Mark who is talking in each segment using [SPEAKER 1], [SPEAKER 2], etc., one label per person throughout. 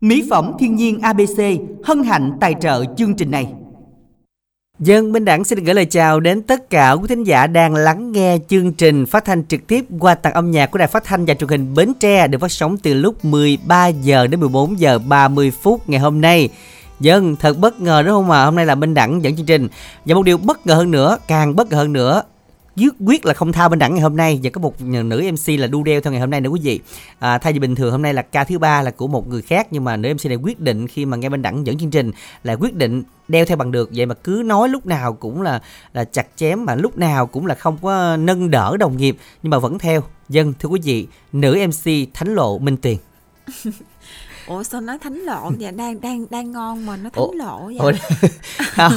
[SPEAKER 1] Mỹ phẩm thiên nhiên ABC hân hạnh tài trợ chương trình này.
[SPEAKER 2] Dân Minh Đẳng xin gửi lời chào đến tất cả quý thính giả đang lắng nghe chương trình phát thanh trực tiếp qua tặng âm nhạc của Đài Phát thanh và Truyền hình Bến Tre được phát sóng từ lúc 13 giờ đến 14 giờ 30 phút ngày hôm nay. Dân thật bất ngờ đúng không ạ? Hôm nay là Minh Đẳng dẫn chương trình. Và một điều bất ngờ hơn nữa, càng bất ngờ hơn nữa dứt quyết là không thao bên đẳng ngày hôm nay. Và có một nữ MC là đu đeo theo ngày hôm nay nữa quý vị. À, thay vì bình thường hôm nay là ca thứ ba là của một người khác. Nhưng mà nữ MC này quyết định khi mà nghe bên đẳng dẫn chương trình là quyết định đeo theo bằng được. Vậy mà cứ nói lúc nào cũng là là chặt chém mà lúc nào cũng là không có nâng đỡ đồng nghiệp. Nhưng mà vẫn theo. Dân thưa quý vị nữ MC thánh lộ minh tuyền.
[SPEAKER 3] ủa sao nói thánh lộ vậy? Đang đang đang ngon mà nó thánh ủa, lộ vậy?
[SPEAKER 2] Ủa, không.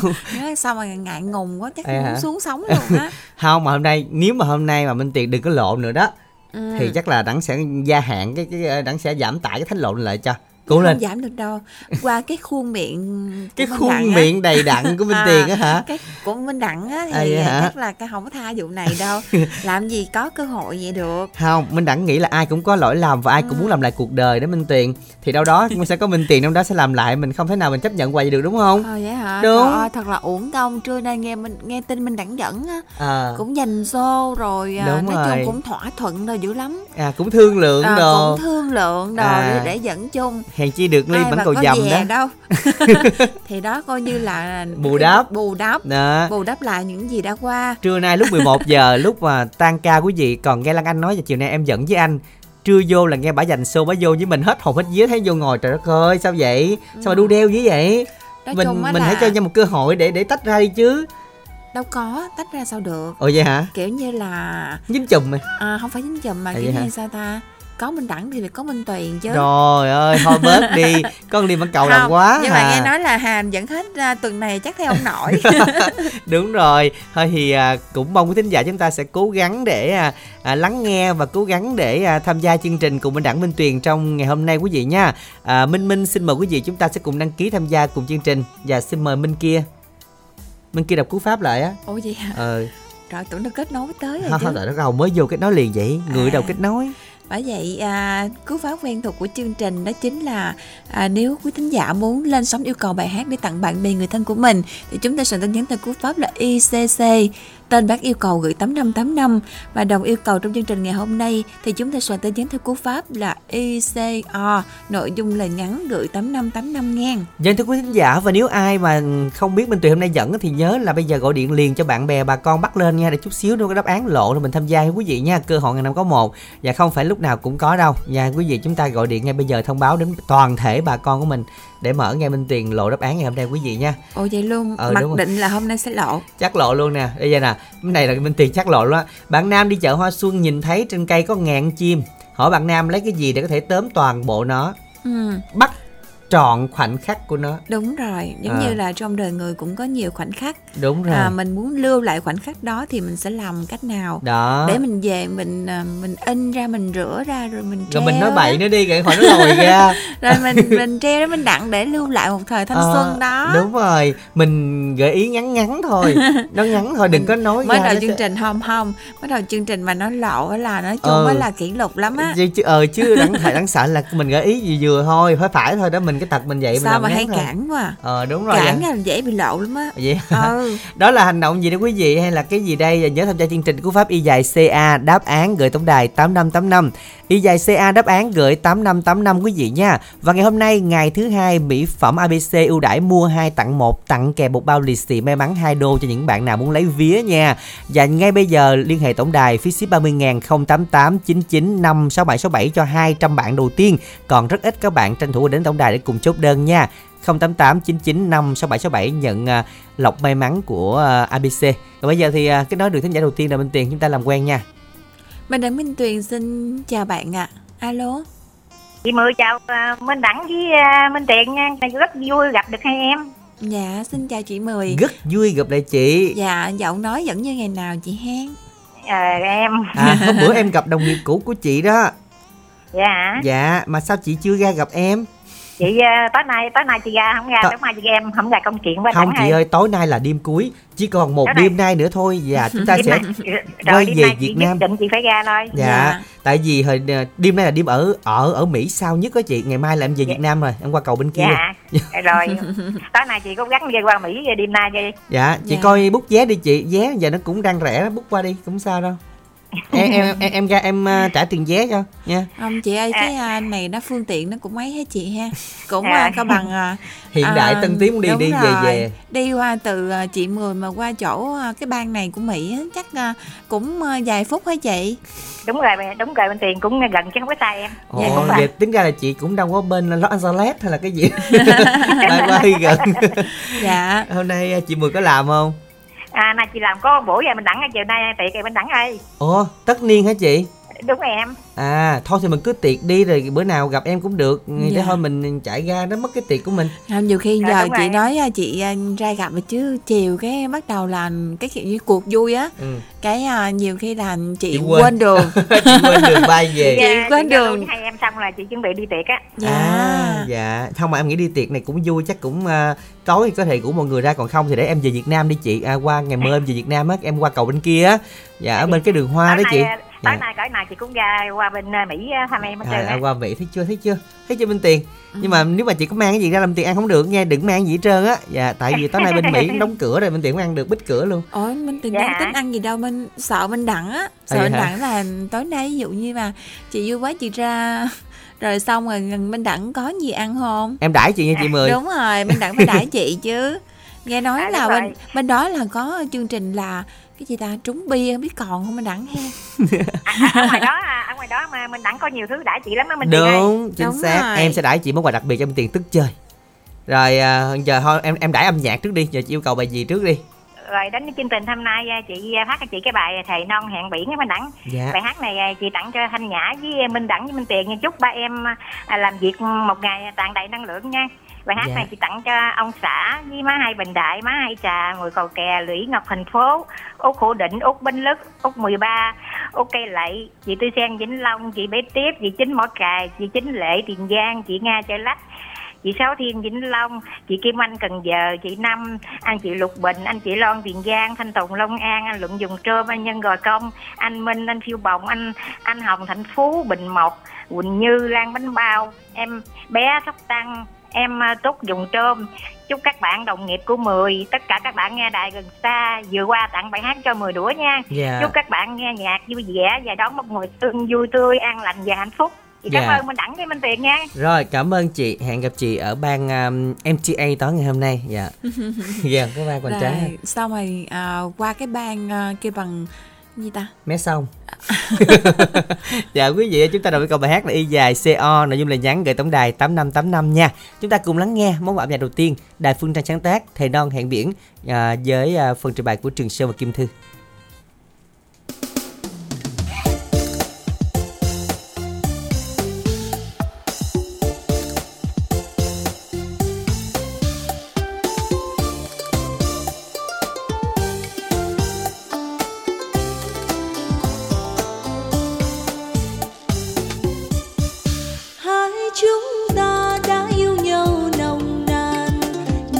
[SPEAKER 3] Sao mà ngại ngùng quá chắc muốn xuống sống luôn á.
[SPEAKER 2] Không mà hôm nay nếu mà hôm nay mà minh tiền đừng có lộ nữa đó ừ. thì chắc là đẳng sẽ gia hạn cái cái đẳng sẽ giảm tải cái thánh lộ lại cho
[SPEAKER 3] cố lên không giảm được đâu. Qua cái khuôn miệng
[SPEAKER 2] cái khuôn miệng á. đầy đặn của minh à, tiền á hả?
[SPEAKER 3] cái của minh đặng á thì à, chắc là cái không có tha vụ này đâu. Làm gì có cơ hội vậy được.
[SPEAKER 2] Không minh đặng nghĩ là ai cũng có lỗi lầm và ai cũng ừ. muốn làm lại cuộc đời đó minh tiền. Thì đâu đó mình sẽ có minh tiền trong đó sẽ làm lại mình không thể nào mình chấp nhận hoài được đúng không?
[SPEAKER 3] Ờ vậy hả? Đúng. Trời ơi, thật là uổng công. Trưa nay nghe mình nghe tin minh đặng dẫn á. À. cũng dành xô rồi à, đúng nói rồi. chung cũng thỏa thuận rồi dữ lắm.
[SPEAKER 2] À cũng thương lượng à, đồ.
[SPEAKER 3] cũng thương lượng đồ à. để dẫn chung
[SPEAKER 2] hèn chi được ly bánh cầu dầm đó.
[SPEAKER 3] đâu. Thì đó coi như là
[SPEAKER 2] bù đắp.
[SPEAKER 3] Bù đắp. Đó. bù đắp lại những gì đã qua.
[SPEAKER 2] Trưa nay lúc 11 giờ lúc mà tan ca quý vị còn nghe Lan Anh nói là chiều nay em dẫn với anh. Trưa vô là nghe bả dành xô bả vô với mình hết hồn hết vía thấy vô ngồi. Trời đất ơi sao vậy? Sao mà đu đeo dữ vậy? Nói mình mình là... hãy cho nhau một cơ hội để để tách ra đi chứ.
[SPEAKER 3] Đâu có tách ra sao được.
[SPEAKER 2] Ồ vậy hả?
[SPEAKER 3] Kiểu như là
[SPEAKER 2] dính chùm mà.
[SPEAKER 3] À không phải dính chùm mà à, kiểu như sao ta có minh đẳng thì phải có minh tuyền chứ.
[SPEAKER 2] Trời ơi thôi bớt đi. Con đi vẫn cầu làm quá
[SPEAKER 3] nhưng à. mà nghe nói là hàm dẫn hết uh, tuần này chắc theo ông nội.
[SPEAKER 2] Đúng rồi. Thôi thì uh, cũng mong quý thính giả chúng ta sẽ cố gắng để uh, uh, lắng nghe và cố gắng để uh, tham gia chương trình cùng minh đẳng minh tuyền trong ngày hôm nay quý vị nha. Uh, minh minh xin mời quý vị chúng ta sẽ cùng đăng ký tham gia cùng chương trình. Và xin mời minh kia. Minh kia đọc cú pháp lại á.
[SPEAKER 3] Ồ vậy hả?
[SPEAKER 2] Ờ
[SPEAKER 3] trời tưởng nó kết nối tới rồi
[SPEAKER 2] chứ. Không, nó mới vô kết nối liền vậy. Người à. đầu kết nối
[SPEAKER 3] bởi vậy à, cú pháp quen thuộc của chương trình đó chính là à, nếu quý thính giả muốn lên sóng yêu cầu bài hát để tặng bạn bè người thân của mình thì chúng ta sẽ tin nhắn theo cú pháp là ICC tên bác yêu cầu gửi 8585 và đồng yêu cầu trong chương trình ngày hôm nay thì chúng ta soạn tin nhắn theo cú pháp là ICR, nội dung lời ngắn gửi 8585 ngàn
[SPEAKER 2] Dân thưa quý thính giả và nếu ai mà không biết Minh Tuyền hôm nay dẫn thì nhớ là bây giờ gọi điện liền cho bạn bè bà con bắt lên nha để chút xíu nữa có đáp án lộ rồi mình tham gia với quý vị nha. Cơ hội ngày năm có một. Và không phải lúc nào cũng có đâu. Nha quý vị chúng ta gọi điện ngay bây giờ thông báo đến toàn thể bà con của mình để mở nghe minh tiền lộ đáp án ngày hôm nay quý vị nha.
[SPEAKER 3] Ồ vậy luôn. Ờ, mặc định là hôm nay sẽ lộ.
[SPEAKER 2] Chắc lộ luôn nè. Bây giờ nè cái này là minh tiền chắc lộ luôn á. Bạn nam đi chợ hoa xuân nhìn thấy trên cây có ngàn chim. Hỏi bạn nam lấy cái gì để có thể tóm toàn bộ nó? Ừ. bắt trọn khoảnh khắc của nó.
[SPEAKER 3] Đúng rồi giống à. như là trong đời người cũng có nhiều khoảnh khắc.
[SPEAKER 2] Đúng rồi.
[SPEAKER 3] À, mình muốn lưu lại khoảnh khắc đó thì mình sẽ làm cách nào?
[SPEAKER 2] Đó.
[SPEAKER 3] Để mình về mình à, mình in ra mình rửa ra rồi mình
[SPEAKER 2] treo rồi mình nói bậy nữa đi cái khỏi nó lòi ra.
[SPEAKER 3] Rồi mình mình treo đó mình đặng để lưu lại một thời thanh à, xuân đó.
[SPEAKER 2] đúng rồi. Mình gợi ý ngắn ngắn thôi. Nó ngắn thôi đừng có nói
[SPEAKER 3] mới đầu chương sẽ... trình không không mới đầu chương trình mà nó lộ là nói chung ừ. là kỷ lục lắm á.
[SPEAKER 2] Chứ ờ chứ đáng thầy đáng sợ là mình gợi ý gì vừa thôi phải phải thôi đó mình cái tật mình vậy
[SPEAKER 3] sao mà hay cản quá
[SPEAKER 2] ờ đúng rồi
[SPEAKER 3] cản là dễ bị lộ lắm á.
[SPEAKER 2] Vậy ừ. đó là hành động gì đó quý vị? Hay là cái gì đây? Nhớ tham gia chương trình cú pháp y dài ca đáp án gửi tổng đài tám năm tám năm. Y dài ca đáp án gửi tám năm tám năm quý vị nha. Và ngày hôm nay ngày thứ hai mỹ phẩm abc ưu đãi mua hai tặng một tặng kèm một bao lì xì may mắn hai đô cho những bạn nào muốn lấy vía nha. Và ngay bây giờ liên hệ tổng đài phí ship 30 ngàn 088 99 56767 cho 200 bạn đầu tiên. Còn rất ít các bạn tranh thủ đến tổng đài để cùng chốt đơn nha 088 995 6767 nhận uh, lọc may mắn của uh, ABC. Còn bây giờ thì uh, cái nói được thính giả đầu tiên là Minh Tuyền chúng ta làm quen nha.
[SPEAKER 3] Minh Đặng Minh Tuyền xin chào bạn ạ. À. Alo.
[SPEAKER 4] Chị Mười chào uh, Minh Đặng với uh, Minh Tuyền nha. Rất vui gặp được hai em.
[SPEAKER 3] Dạ, xin chào chị Mười.
[SPEAKER 2] Rất vui gặp lại chị.
[SPEAKER 3] Dạ, giọng nói vẫn như ngày nào chị hen.
[SPEAKER 4] À, em.
[SPEAKER 2] À, hôm bữa em gặp đồng nghiệp cũ của chị đó.
[SPEAKER 4] Dạ.
[SPEAKER 2] Dạ, mà sao chị chưa ra gặp em?
[SPEAKER 4] Chị à, tối nay tối nay chị ra không ra tối mai chị em không ra công chuyện với
[SPEAKER 2] không chị
[SPEAKER 4] ơi.
[SPEAKER 2] ơi tối nay là đêm cuối chỉ còn một
[SPEAKER 4] Tối nay-
[SPEAKER 2] đêm nay nữa thôi và chúng ta
[SPEAKER 4] Đêm
[SPEAKER 2] sẽ quay về
[SPEAKER 4] nay
[SPEAKER 2] Việt
[SPEAKER 4] chị
[SPEAKER 2] Nam.
[SPEAKER 4] nhất định chị phải ra thôi
[SPEAKER 2] dạ,
[SPEAKER 3] Dạ.
[SPEAKER 2] tại vì hồi ờ, đêm nay là đêm ở ở ở Mỹ sau nhất đó chị ngày mai là em về
[SPEAKER 4] Dạ.
[SPEAKER 2] Việt Nam rồi em qua cầu bên kia
[SPEAKER 4] dạ rồi tối nay chị cố gắng đi qua mỹ đêm nay đi
[SPEAKER 2] dạ chị
[SPEAKER 3] Dạ.
[SPEAKER 2] coi bút vé đi chị vé giờ nó cũng đang rẻ bút qua đi cũng sao đâu em em em, em ra em ờ, trả tiền vé cho nha.
[SPEAKER 3] Không chị ơi
[SPEAKER 4] À.
[SPEAKER 3] cái à, này nó phương tiện nó cũng mấy hết chị ha. Cũng
[SPEAKER 4] À.
[SPEAKER 3] à, cao bằng
[SPEAKER 2] hiện đại tân tiến đi đi về
[SPEAKER 3] rồi.
[SPEAKER 2] về.
[SPEAKER 3] Đi qua từ chị mười mà qua chỗ cái bang này của mỹ chắc cũng vài phút hả chị?
[SPEAKER 4] Đúng rồi đúng rồi bên tiền cũng gần chứ không có sai em.
[SPEAKER 3] Dạ,
[SPEAKER 2] Ồ,
[SPEAKER 3] cũng
[SPEAKER 2] vậy tính ra là chị cũng đâu có bên Los Angeles hay là cái gì. Bay qua hơi gần.
[SPEAKER 3] Dạ.
[SPEAKER 2] Hôm nay ờ, chị Mười có làm không
[SPEAKER 4] à nay chị làm có buổi rồi mình đẳng chiều nay, tiệc rồi mình đẳng ơi.
[SPEAKER 2] Ồ tất niên hả chị?
[SPEAKER 4] Đúng rồi em.
[SPEAKER 2] À thôi thì mình cứ tiệc đi rồi bữa nào gặp em cũng được. Để
[SPEAKER 3] Dạ.
[SPEAKER 2] thôi mình chạy ra nó mất cái tiệc của mình.
[SPEAKER 3] Không nhiều khi
[SPEAKER 4] Dạ,
[SPEAKER 3] giờ chị
[SPEAKER 4] rồi.
[SPEAKER 3] nói à, chị à, ra gặp rồi chứ chiều cái bắt đầu là cái kiểu như cuộc vui á.
[SPEAKER 2] Ừ.
[SPEAKER 3] cái à, nhiều khi là chị,
[SPEAKER 2] Chị quên.
[SPEAKER 3] quên đường.
[SPEAKER 2] Chị quên đường bay về.
[SPEAKER 3] Chị
[SPEAKER 4] Dạ,
[SPEAKER 3] quên
[SPEAKER 4] giao
[SPEAKER 3] đường.
[SPEAKER 4] hai em xong là chị chuẩn bị đi tiệc á.
[SPEAKER 3] Dạ.
[SPEAKER 2] À, dạ. Không mà em nghĩ đi tiệc này cũng vui chắc cũng à, tối thì có thể rủ mọi người ra. Còn không thì để em về Việt Nam đi chị. À, qua ngày mơ em về Việt Nam á em qua cầu bên kia á. Dạ ở bên cái đường hoa đó chị
[SPEAKER 4] tối
[SPEAKER 2] Dạ.
[SPEAKER 4] nay cỡ này chị cũng ra qua bên à, mỹ à, thăm em hết
[SPEAKER 2] à,
[SPEAKER 4] trơn
[SPEAKER 2] à,
[SPEAKER 4] á.
[SPEAKER 2] qua Mỹ thấy chưa thấy chưa thấy chưa bên tiền. Nhưng mà nếu mà chị có mang cái gì ra làm tiền ăn không được nha đừng mang gì hết trơn á. Dạ tại vì tối nay bên Mỹ cũng đóng cửa rồi bên tiền cũng ăn được bít cửa luôn.
[SPEAKER 3] Ôi mình từng
[SPEAKER 4] Dạ.
[SPEAKER 3] đang tính ăn gì đâu mình sợ mình đặng á. Sợ
[SPEAKER 2] vậy
[SPEAKER 3] mình đặng là tối nay ví dụ như mà chị vui quá chị ra rồi xong rồi mình đặng có gì ăn không?
[SPEAKER 2] Em đãi chị nha chị mười.
[SPEAKER 3] Đúng rồi mình đặng phải đãi chị chứ. Nghe nói
[SPEAKER 4] À,
[SPEAKER 3] là bên bên đó là có chương trình là cái gì ta? Trúng bia không biết còn không? Mình đặng ha.
[SPEAKER 4] À, ở ngoài đó à, ở ngoài đó mà mình đẳng có nhiều thứ đãi chị lắm đó mình
[SPEAKER 2] đúng chính
[SPEAKER 3] Đúng
[SPEAKER 2] xác.
[SPEAKER 3] rồi.
[SPEAKER 2] em sẽ đãi chị món quà đặc biệt cho bên tiền tức chơi. Rồi à, giờ thôi em em đãi âm nhạc trước đi giờ chị yêu cầu bài gì trước đi?
[SPEAKER 4] Rồi đến cái chương trình hôm nay à, chị à, phát cho chị cái bài thầy non hẹn biển với minh đẳng
[SPEAKER 2] dạ.
[SPEAKER 4] Bài hát này à, chị tặng cho thanh nhã với à, minh đẳng với minh tiền nha. Chúc ba em à, làm việc một ngày tràn đầy năng lượng nha bài hát
[SPEAKER 2] Dạ.
[SPEAKER 4] này chị tặng cho ông xã với má hai bình đại má hai trà mùi cầu kè lũy ngọc thành phố út hữu định út binh lức út 13 út cây lậy chị tư sen vĩnh long chị bé tiếp chị chính mỏ cài chị chính lệ tiền giang chị nga chợ lách chị Sáu Thiên Vĩnh Long, chị Kim Anh Cần Giờ, chị Năm, anh chị Lục Bình, anh chị Loan Tiền Giang, Thanh Tùng Long An, anh Luận Dùng Trơm, anh Nhân Gò Công, anh Minh, anh Phiêu Bồng, anh anh Hồng Thạnh Phú, Bình Mộc, Quỳnh Như, Lan Bánh Bao, em bé Sóc Tăng, em à, Túc Dùng Trơm. Chúc các bạn đồng nghiệp của Mười, tất cả các bạn nghe đài gần xa, vừa qua tặng bài hát cho Mười đũa nha.
[SPEAKER 2] dạ
[SPEAKER 4] Chúc các bạn nghe nhạc vui vẻ và đón một mùa xuân vui tươi, an lành và hạnh phúc. Chị cảm
[SPEAKER 2] Dạ.
[SPEAKER 4] ơn Minh Đẳng với Minh Tiền nha.
[SPEAKER 2] rồi cảm ơn chị hẹn gặp chị ở bang um, MTA tối ngày hôm nay dạ dạ có ba còn trắng
[SPEAKER 3] rồi xong rồi à, qua cái bang à, kia bằng gì ta?
[SPEAKER 2] Mé xong dạ quý vị chúng ta đồng với câu bài hát là y dài co nội dung là nhắn gửi tổng đài tám năm tám năm nha. Chúng ta cùng lắng nghe món quà âm nhạc đầu tiên đài phương trang sáng tác thầy non hẹn biển à, với à, phần trình bày của trường sơn và kim thư
[SPEAKER 5] chúng ta đã yêu nhau nồng nàn.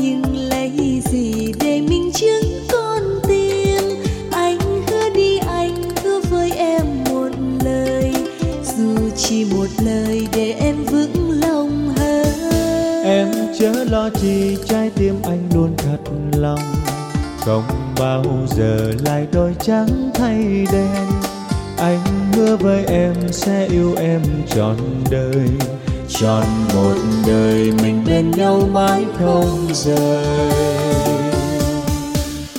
[SPEAKER 5] Nhưng lấy gì để minh chứng con tim? Anh hứa đi, anh hứa với em một lời. Dù chỉ một lời để em vững lòng hơn.
[SPEAKER 6] Em chớ lo chi, trái tim anh luôn thật lòng. Không bao giờ lại đôi trắng thay đen. Anh hứa với em sẽ yêu em trọn đời. Trọn một đời mình bên nhau mãi không rời.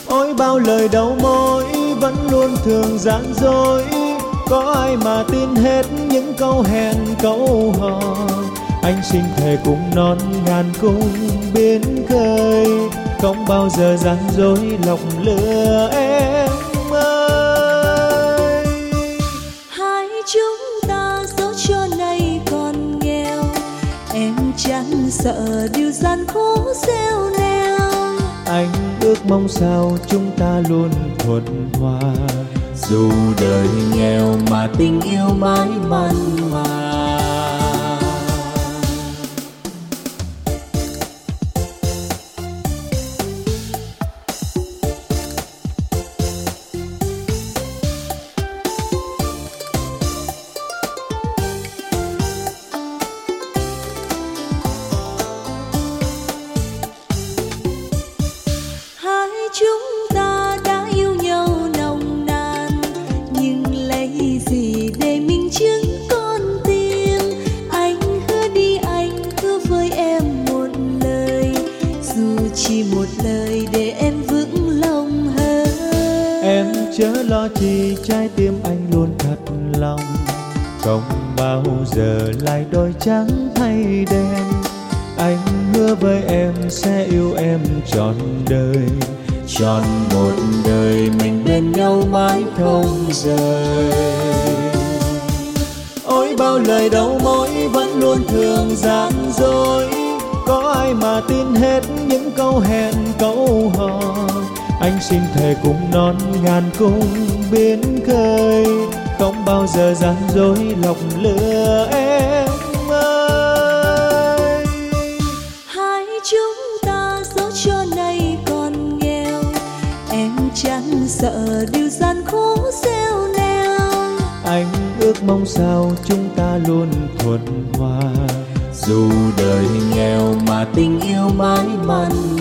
[SPEAKER 6] Ôi, bao lời đau môi vẫn luôn thường gian dối. Có ai mà tin hết những câu hẹn, câu hò? Anh xin thề cùng non, ngàn cung biến khơi. Không bao giờ gian dối lọc lừa em
[SPEAKER 5] sợ điều gian khó gieo neo
[SPEAKER 6] Anh ước mong sao chúng ta luôn thuận hòa. Dù đời nghèo mà tình yêu mãi mặn mà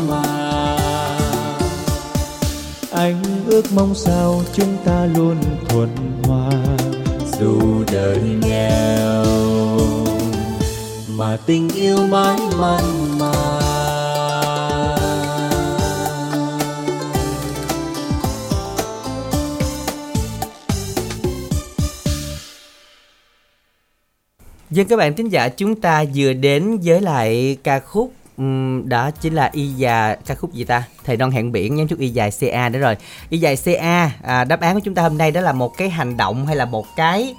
[SPEAKER 6] mà. Anh ước mong sao chúng ta luôn thuận hòa. Dù đời nghèo, mà tình yêu mãi mặn mà.
[SPEAKER 2] Dân các bạn thính giả, chúng ta vừa đến với lại ca khúc um, đó chính là y già ca khúc gì ta? Thầy non hẹn biển nhắm chút y dài ca đó rồi. Y dài ca à, đáp án của chúng ta hôm nay đó là một cái hành động hay là một cái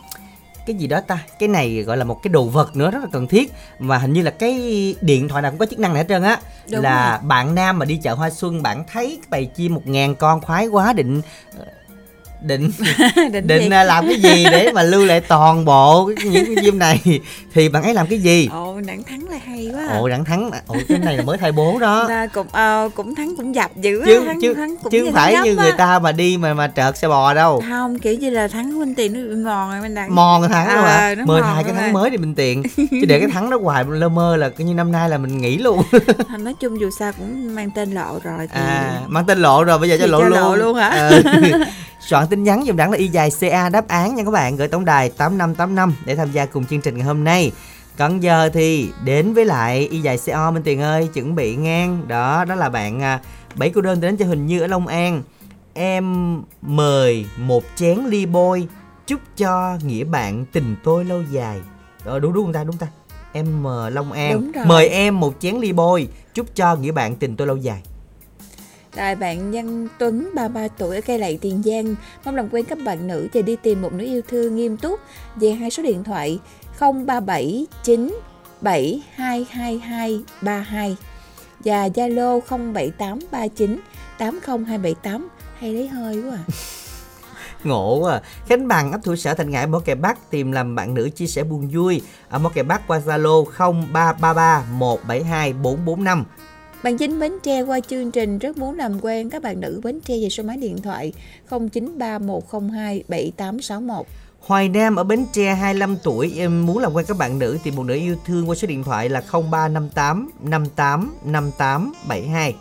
[SPEAKER 2] cái gì đó ta? Cái này gọi là một cái đồ vật nữa rất là cần thiết. Mà hình như là cái điện thoại nào cũng có chức năng này hết trơn á.
[SPEAKER 3] Đúng
[SPEAKER 2] là
[SPEAKER 3] rồi.
[SPEAKER 2] bạn nam mà đi chợ hoa xuân bạn thấy bầy chim một ngàn con khoái quá định định
[SPEAKER 3] định,
[SPEAKER 2] định à, làm cái gì để mà lưu lại toàn bộ những cái chim này? Thì bạn ấy làm cái gì?
[SPEAKER 3] Ồ đặng thắng là hay quá à.
[SPEAKER 2] ồ đặng thắng ồ cái này là mới thay bố đó.
[SPEAKER 3] Ta cũng ờ, cũng thắng cũng dập dữ
[SPEAKER 2] chứ
[SPEAKER 3] thắng,
[SPEAKER 2] chứ
[SPEAKER 3] thắng cũng
[SPEAKER 2] chứ không phải như người ta mà đi mà mà trợt xe bò đâu.
[SPEAKER 3] Không kiểu như là thắng huynh tiền nó bị mòn rồi mình đặng.
[SPEAKER 2] Mòn thắng
[SPEAKER 3] Ờ,
[SPEAKER 2] mà
[SPEAKER 3] nó
[SPEAKER 2] mời
[SPEAKER 3] mòn
[SPEAKER 2] hai cái
[SPEAKER 3] rồi.
[SPEAKER 2] thắng mới thì bình tiện chứ để cái thắng đó hoài lơ mơ là coi như năm nay là mình nghỉ luôn.
[SPEAKER 3] Nói chung dù sao cũng mang tên lộ rồi thì
[SPEAKER 2] à mang tên lộ rồi bây giờ cho lộ
[SPEAKER 3] cho
[SPEAKER 2] luôn.
[SPEAKER 3] Lộ luôn hả?
[SPEAKER 2] Ờ. soạn tin nhắn dùm đẳng là y dài ca đáp án nha các bạn gửi tổng đài tám năm tám năm để tham gia cùng chương trình ngày hôm nay. Còn giờ thì đến với lại y dài co minh tiền ơi chuẩn bị ngang. Đó đó là bạn à, bảy cô đơn đến cho hình như ở long an. Em mời một chén ly bôi chúc cho nghĩa bạn tình tôi lâu dài. Ờ đúng đúng không ta? Đúng ta. Em long an. Mời em một chén ly bôi chúc cho nghĩa bạn tình tôi lâu dài
[SPEAKER 3] rồi bạn Văn Tuấn 33 tuổi ở cây lậy Tiền Giang. Mong làm quen các bạn nữ và đi tìm một nữ yêu thương nghiêm túc. Về hai số điện thoại 0379 722232 và Zalo 07839 80278 hay lấy hơi quá à.
[SPEAKER 2] ngộ quá à. Khánh Bằng, ấp thủ sở Thành Ngãi, Mỏ Kè Bắc, tìm làm bạn nữ chia sẻ buồn vui. Ở Mỏ Kè Bắc qua Zalo 0333 172 445
[SPEAKER 3] bạn Chính Bến Tre qua chương trình rất muốn làm quen các bạn nữ Bến Tre về số máy điện thoại 0931027861
[SPEAKER 2] Hoài Nam ở Bến Tre 25 tuổi em muốn làm quen các bạn nữ tìm một nữ yêu thương qua số điện thoại là 0358 58 58 72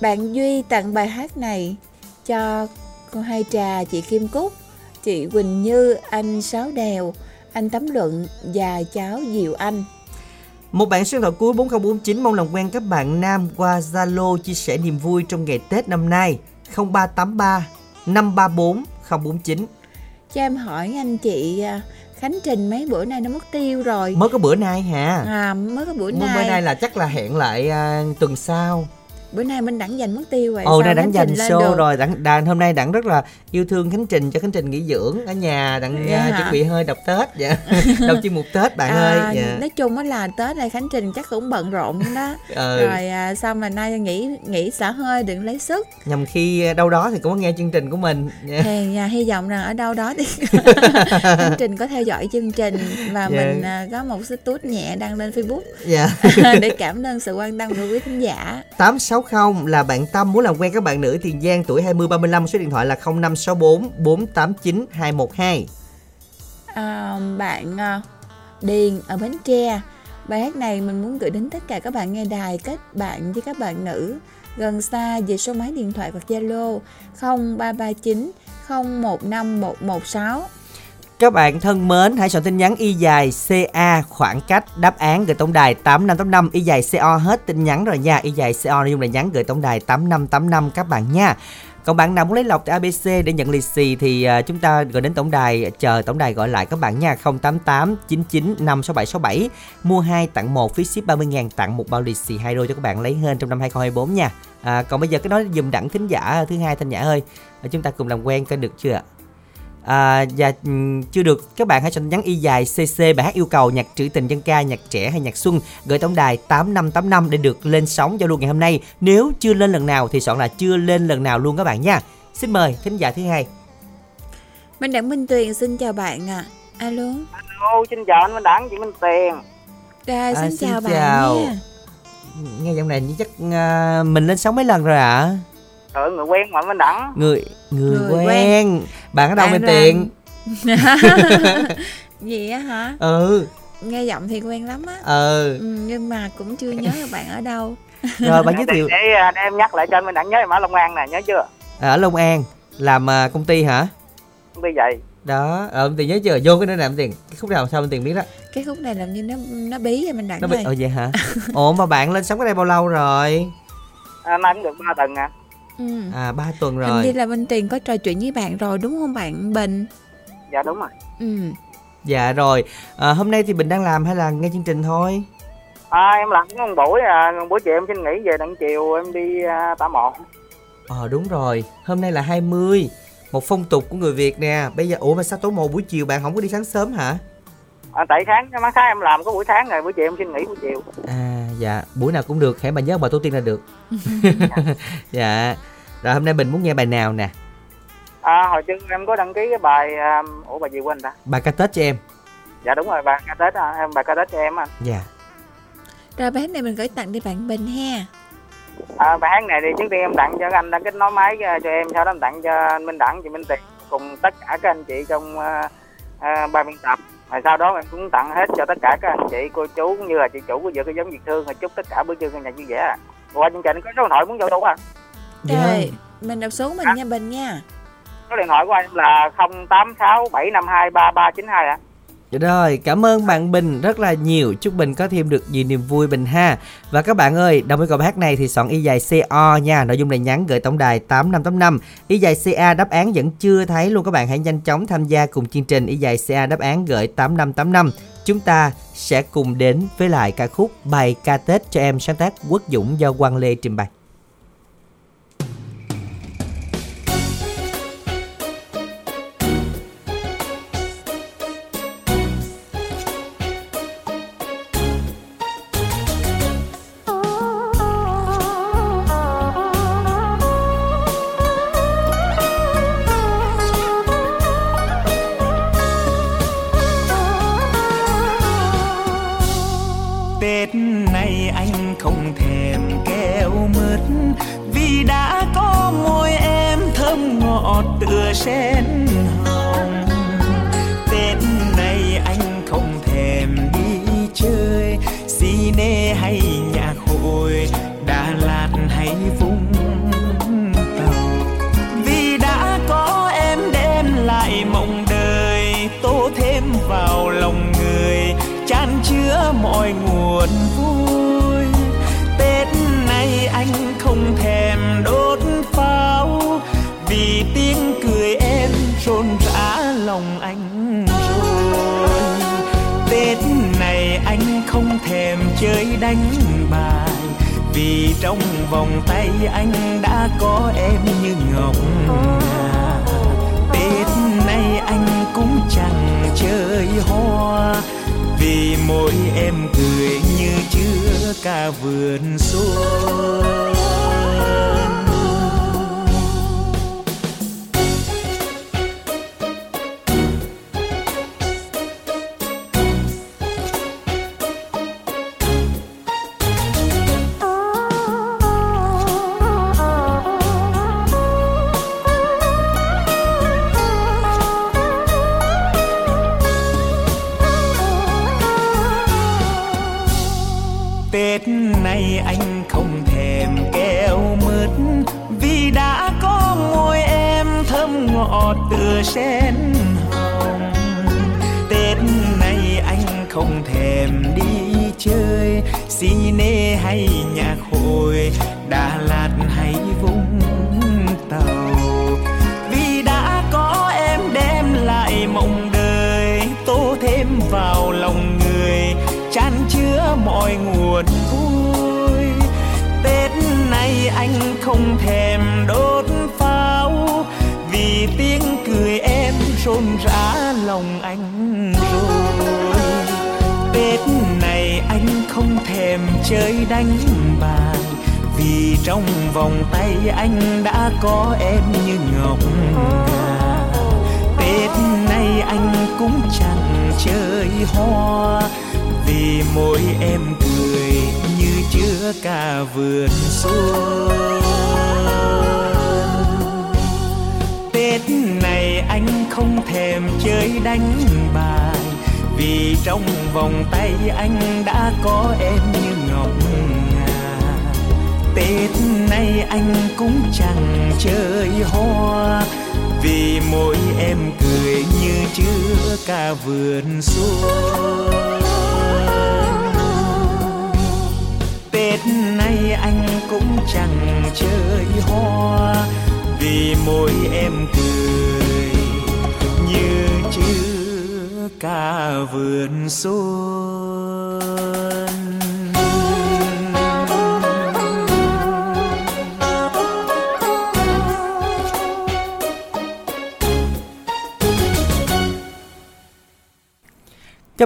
[SPEAKER 3] Bạn Duy tặng bài hát này cho cô Hai Trà, chị Kim Cúc, chị Quỳnh Như, anh Sáu Đèo, anh Tấm Luận và cháu Diệu Anh.
[SPEAKER 2] Một bạn số điện thoại cuối 4049 mong làm quen các bạn nam qua Zalo chia sẻ niềm vui trong ngày Tết năm nay 0383 534 049
[SPEAKER 3] Cho em hỏi anh chị à, Khánh Trình mấy bữa nay nó mất tiêu rồi.
[SPEAKER 2] mới có bữa nay hả
[SPEAKER 3] À mới có bữa
[SPEAKER 2] Mới
[SPEAKER 3] nay.
[SPEAKER 2] bữa nay là chắc là hẹn lại à, tuần sau
[SPEAKER 3] Bữa nay Minh Đẳng dành mất tiêu rồi.
[SPEAKER 2] Ồ, nay đặng dành show
[SPEAKER 3] được?
[SPEAKER 2] rồi, đặng, đặng hôm nay đặng rất là yêu thương Khánh Trình cho Khánh Trình nghỉ dưỡng ở nhà, đặng
[SPEAKER 3] Dạ
[SPEAKER 2] à, chuẩn bị hơi đọc Tết, dạ. đọc chuyên mục Tết bạn
[SPEAKER 3] à,
[SPEAKER 2] ơi. Dạ.
[SPEAKER 3] nói chung á là Tết này Khánh Trình chắc cũng bận rộn đó.
[SPEAKER 2] Ờ,
[SPEAKER 3] Rồi à, xong mà nay nghỉ nghỉ xả hơi đừng lấy sức.
[SPEAKER 2] nhằm khi đâu đó thì cũng có nghe chương trình của mình. Dạ.
[SPEAKER 3] thì à, hy vọng rằng ở đâu đó thì Khánh Trình có theo dõi chương trình và
[SPEAKER 2] Dạ.
[SPEAKER 3] mình à, có một số tút nhẹ đăng lên Facebook
[SPEAKER 2] Dạ.
[SPEAKER 3] để cảm ơn sự quan tâm của quý khán giả
[SPEAKER 2] không? Là bạn Tâm muốn làm quen các bạn nữ Tiền Giang tuổi 20 35 số điện thoại là 0564 489 212.
[SPEAKER 3] À, bạn à, Điền ở Bến Tre. Bài hát này mình muốn gửi đến tất cả các bạn nghe đài kết bạn với các bạn nữ. Gần xa về số máy điện thoại hoặc Zalo 0339 015116
[SPEAKER 2] các bạn thân mến, hãy soạn tin nhắn y dài CA khoảng cách đáp án gửi tổng đài 8585 y dài CO hết tin nhắn rồi nha. Y dài CO nội dung là nhắn gửi tổng đài 8585 các bạn nha. Còn bạn nào muốn lấy lọc từ ABC để nhận lì xì thì à, chúng ta gọi đến tổng đài chờ tổng đài gọi lại các bạn nha 088 99 56767 mua 2 tặng 1 phí ship 30 000 tặng một bao lì xì hai đôi cho các bạn lấy hên trong năm 2024 nha. À, còn bây giờ cái nói dùm đẳng thính giả thứ hai thanh nhã ơi. Chúng ta cùng làm quen coi được chưa ạ? À, và ừm, chưa được các bạn hãy soạn nhắn y dài CC bài hát yêu cầu nhạc trữ tình dân ca nhạc trẻ hay nhạc xuân gửi tổng đài 8585 để được lên sóng giao lưu ngày hôm nay nếu chưa lên lần nào thì soạn là chưa lên lần nào luôn các bạn nha xin mời thính giả thứ hai
[SPEAKER 3] Minh Đẳng Minh Tuyền xin chào bạn ạ. À. Alo.
[SPEAKER 7] Alo, xin chào anh Minh Đẳng, chị Minh Tiền.
[SPEAKER 3] Rồi,
[SPEAKER 2] À,
[SPEAKER 3] xin,
[SPEAKER 2] xin
[SPEAKER 3] chào,
[SPEAKER 2] chào.
[SPEAKER 3] bạn nha.
[SPEAKER 2] nghe giọng này như chắc à, mình lên sóng mấy lần rồi ạ
[SPEAKER 7] Trời người quen mà Minh Đẳng.
[SPEAKER 2] người người,
[SPEAKER 3] Người
[SPEAKER 2] quen.
[SPEAKER 3] quen.
[SPEAKER 2] bạn ở đâu bên tiện
[SPEAKER 3] Gì á hả?
[SPEAKER 2] ừ
[SPEAKER 3] Nghe giọng thì quen lắm á.
[SPEAKER 2] ừ
[SPEAKER 3] Ừ, nhưng mà cũng chưa nhớ là bạn ở đâu.
[SPEAKER 2] rồi bạn giới
[SPEAKER 7] để,
[SPEAKER 2] thiệu
[SPEAKER 7] để, để em nhắc lại cho anh Minh Đẳng nhớ em ở Long An nè, nhớ chưa?
[SPEAKER 2] à, ở Long An làm à, công ty hả
[SPEAKER 7] Công ty vậy.
[SPEAKER 2] đó ờ bên tiền nhớ chưa vô cái nơi làm tiền cái khúc nào sao bên tiền biết đó
[SPEAKER 3] Cái khúc này làm như nó nó bí vậy mình đặt
[SPEAKER 2] nó bị ờ vậy hả ồ mà bạn lên sống ở đây bao lâu rồi
[SPEAKER 7] À, nay cũng được 3 tuần à.
[SPEAKER 3] Ừ.
[SPEAKER 2] à ba tuần
[SPEAKER 3] Hình như
[SPEAKER 2] rồi
[SPEAKER 3] là Minh Tiền có trò chuyện với bạn rồi đúng không bạn Bình?
[SPEAKER 7] Dạ đúng rồi.
[SPEAKER 3] Ừ.
[SPEAKER 2] dạ rồi à, hôm nay thì bình đang làm hay là nghe chương trình thôi
[SPEAKER 7] À, em làm một buổi à, buổi chiều em xin nghỉ về đặng chiều em đi à, tả mộ.
[SPEAKER 2] ờ đúng rồi hôm nay là 20 một phong tục của người việt nè bây giờ ủa mà sao tối màu buổi chiều bạn không có đi sáng sớm hả
[SPEAKER 7] À, tại sáng má sáng em làm có buổi sáng rồi buổi chiều em xin nghỉ buổi chiều.
[SPEAKER 2] à dạ buổi nào cũng được hãy mà nhớ bà tổ tiên là được dạ rồi hôm nay bình muốn nghe bài nào nè
[SPEAKER 7] À, hồi trước em có đăng ký cái bài à, ủa bài gì quên ta?
[SPEAKER 2] bài ca tết cho em
[SPEAKER 7] Dạ đúng rồi bài ca Tết à, em bài ca Tết cho em anh.
[SPEAKER 2] dạ
[SPEAKER 3] Rồi bài hát này mình gửi tặng đi bạn Bình ha.
[SPEAKER 7] À, bài hát này thì trước tiên em tặng cho anh đăng ký nói máy à, cho em sau đó em tặng cho anh Minh Đẳng chị Minh Tiền cùng tất cả các anh chị trong à, à, ban biên tập rồi sau đó em cũng tặng hết cho tất cả các anh chị cô chú cũng như là chị chủ của vợ cái giống Việt Thương rồi chúc tất cả bữa trưa nhà vui vẻ à. qua chương trình có số điện thoại muốn giao lưu à
[SPEAKER 3] Rồi, mình đọc số của mình nha Bình nha.
[SPEAKER 7] số điện thoại của anh là 086 752 3392 ạ
[SPEAKER 2] Dạ rồi, cảm ơn bạn Bình rất là nhiều. Chúc Bình có thêm được nhiều niềm vui Bình ha. Và các bạn ơi, đồng với câu hát này thì soạn y dài CO nha. Nội dung này nhắn gửi tổng đài 8585. Y dài CA đáp án vẫn chưa thấy luôn các bạn hãy nhanh chóng tham gia cùng chương trình y dài CA đáp án gửi 8585. Chúng ta sẽ cùng đến với lại ca khúc bài ca Tết cho em sáng tác Quốc Dũng do Quang Lê trình bày.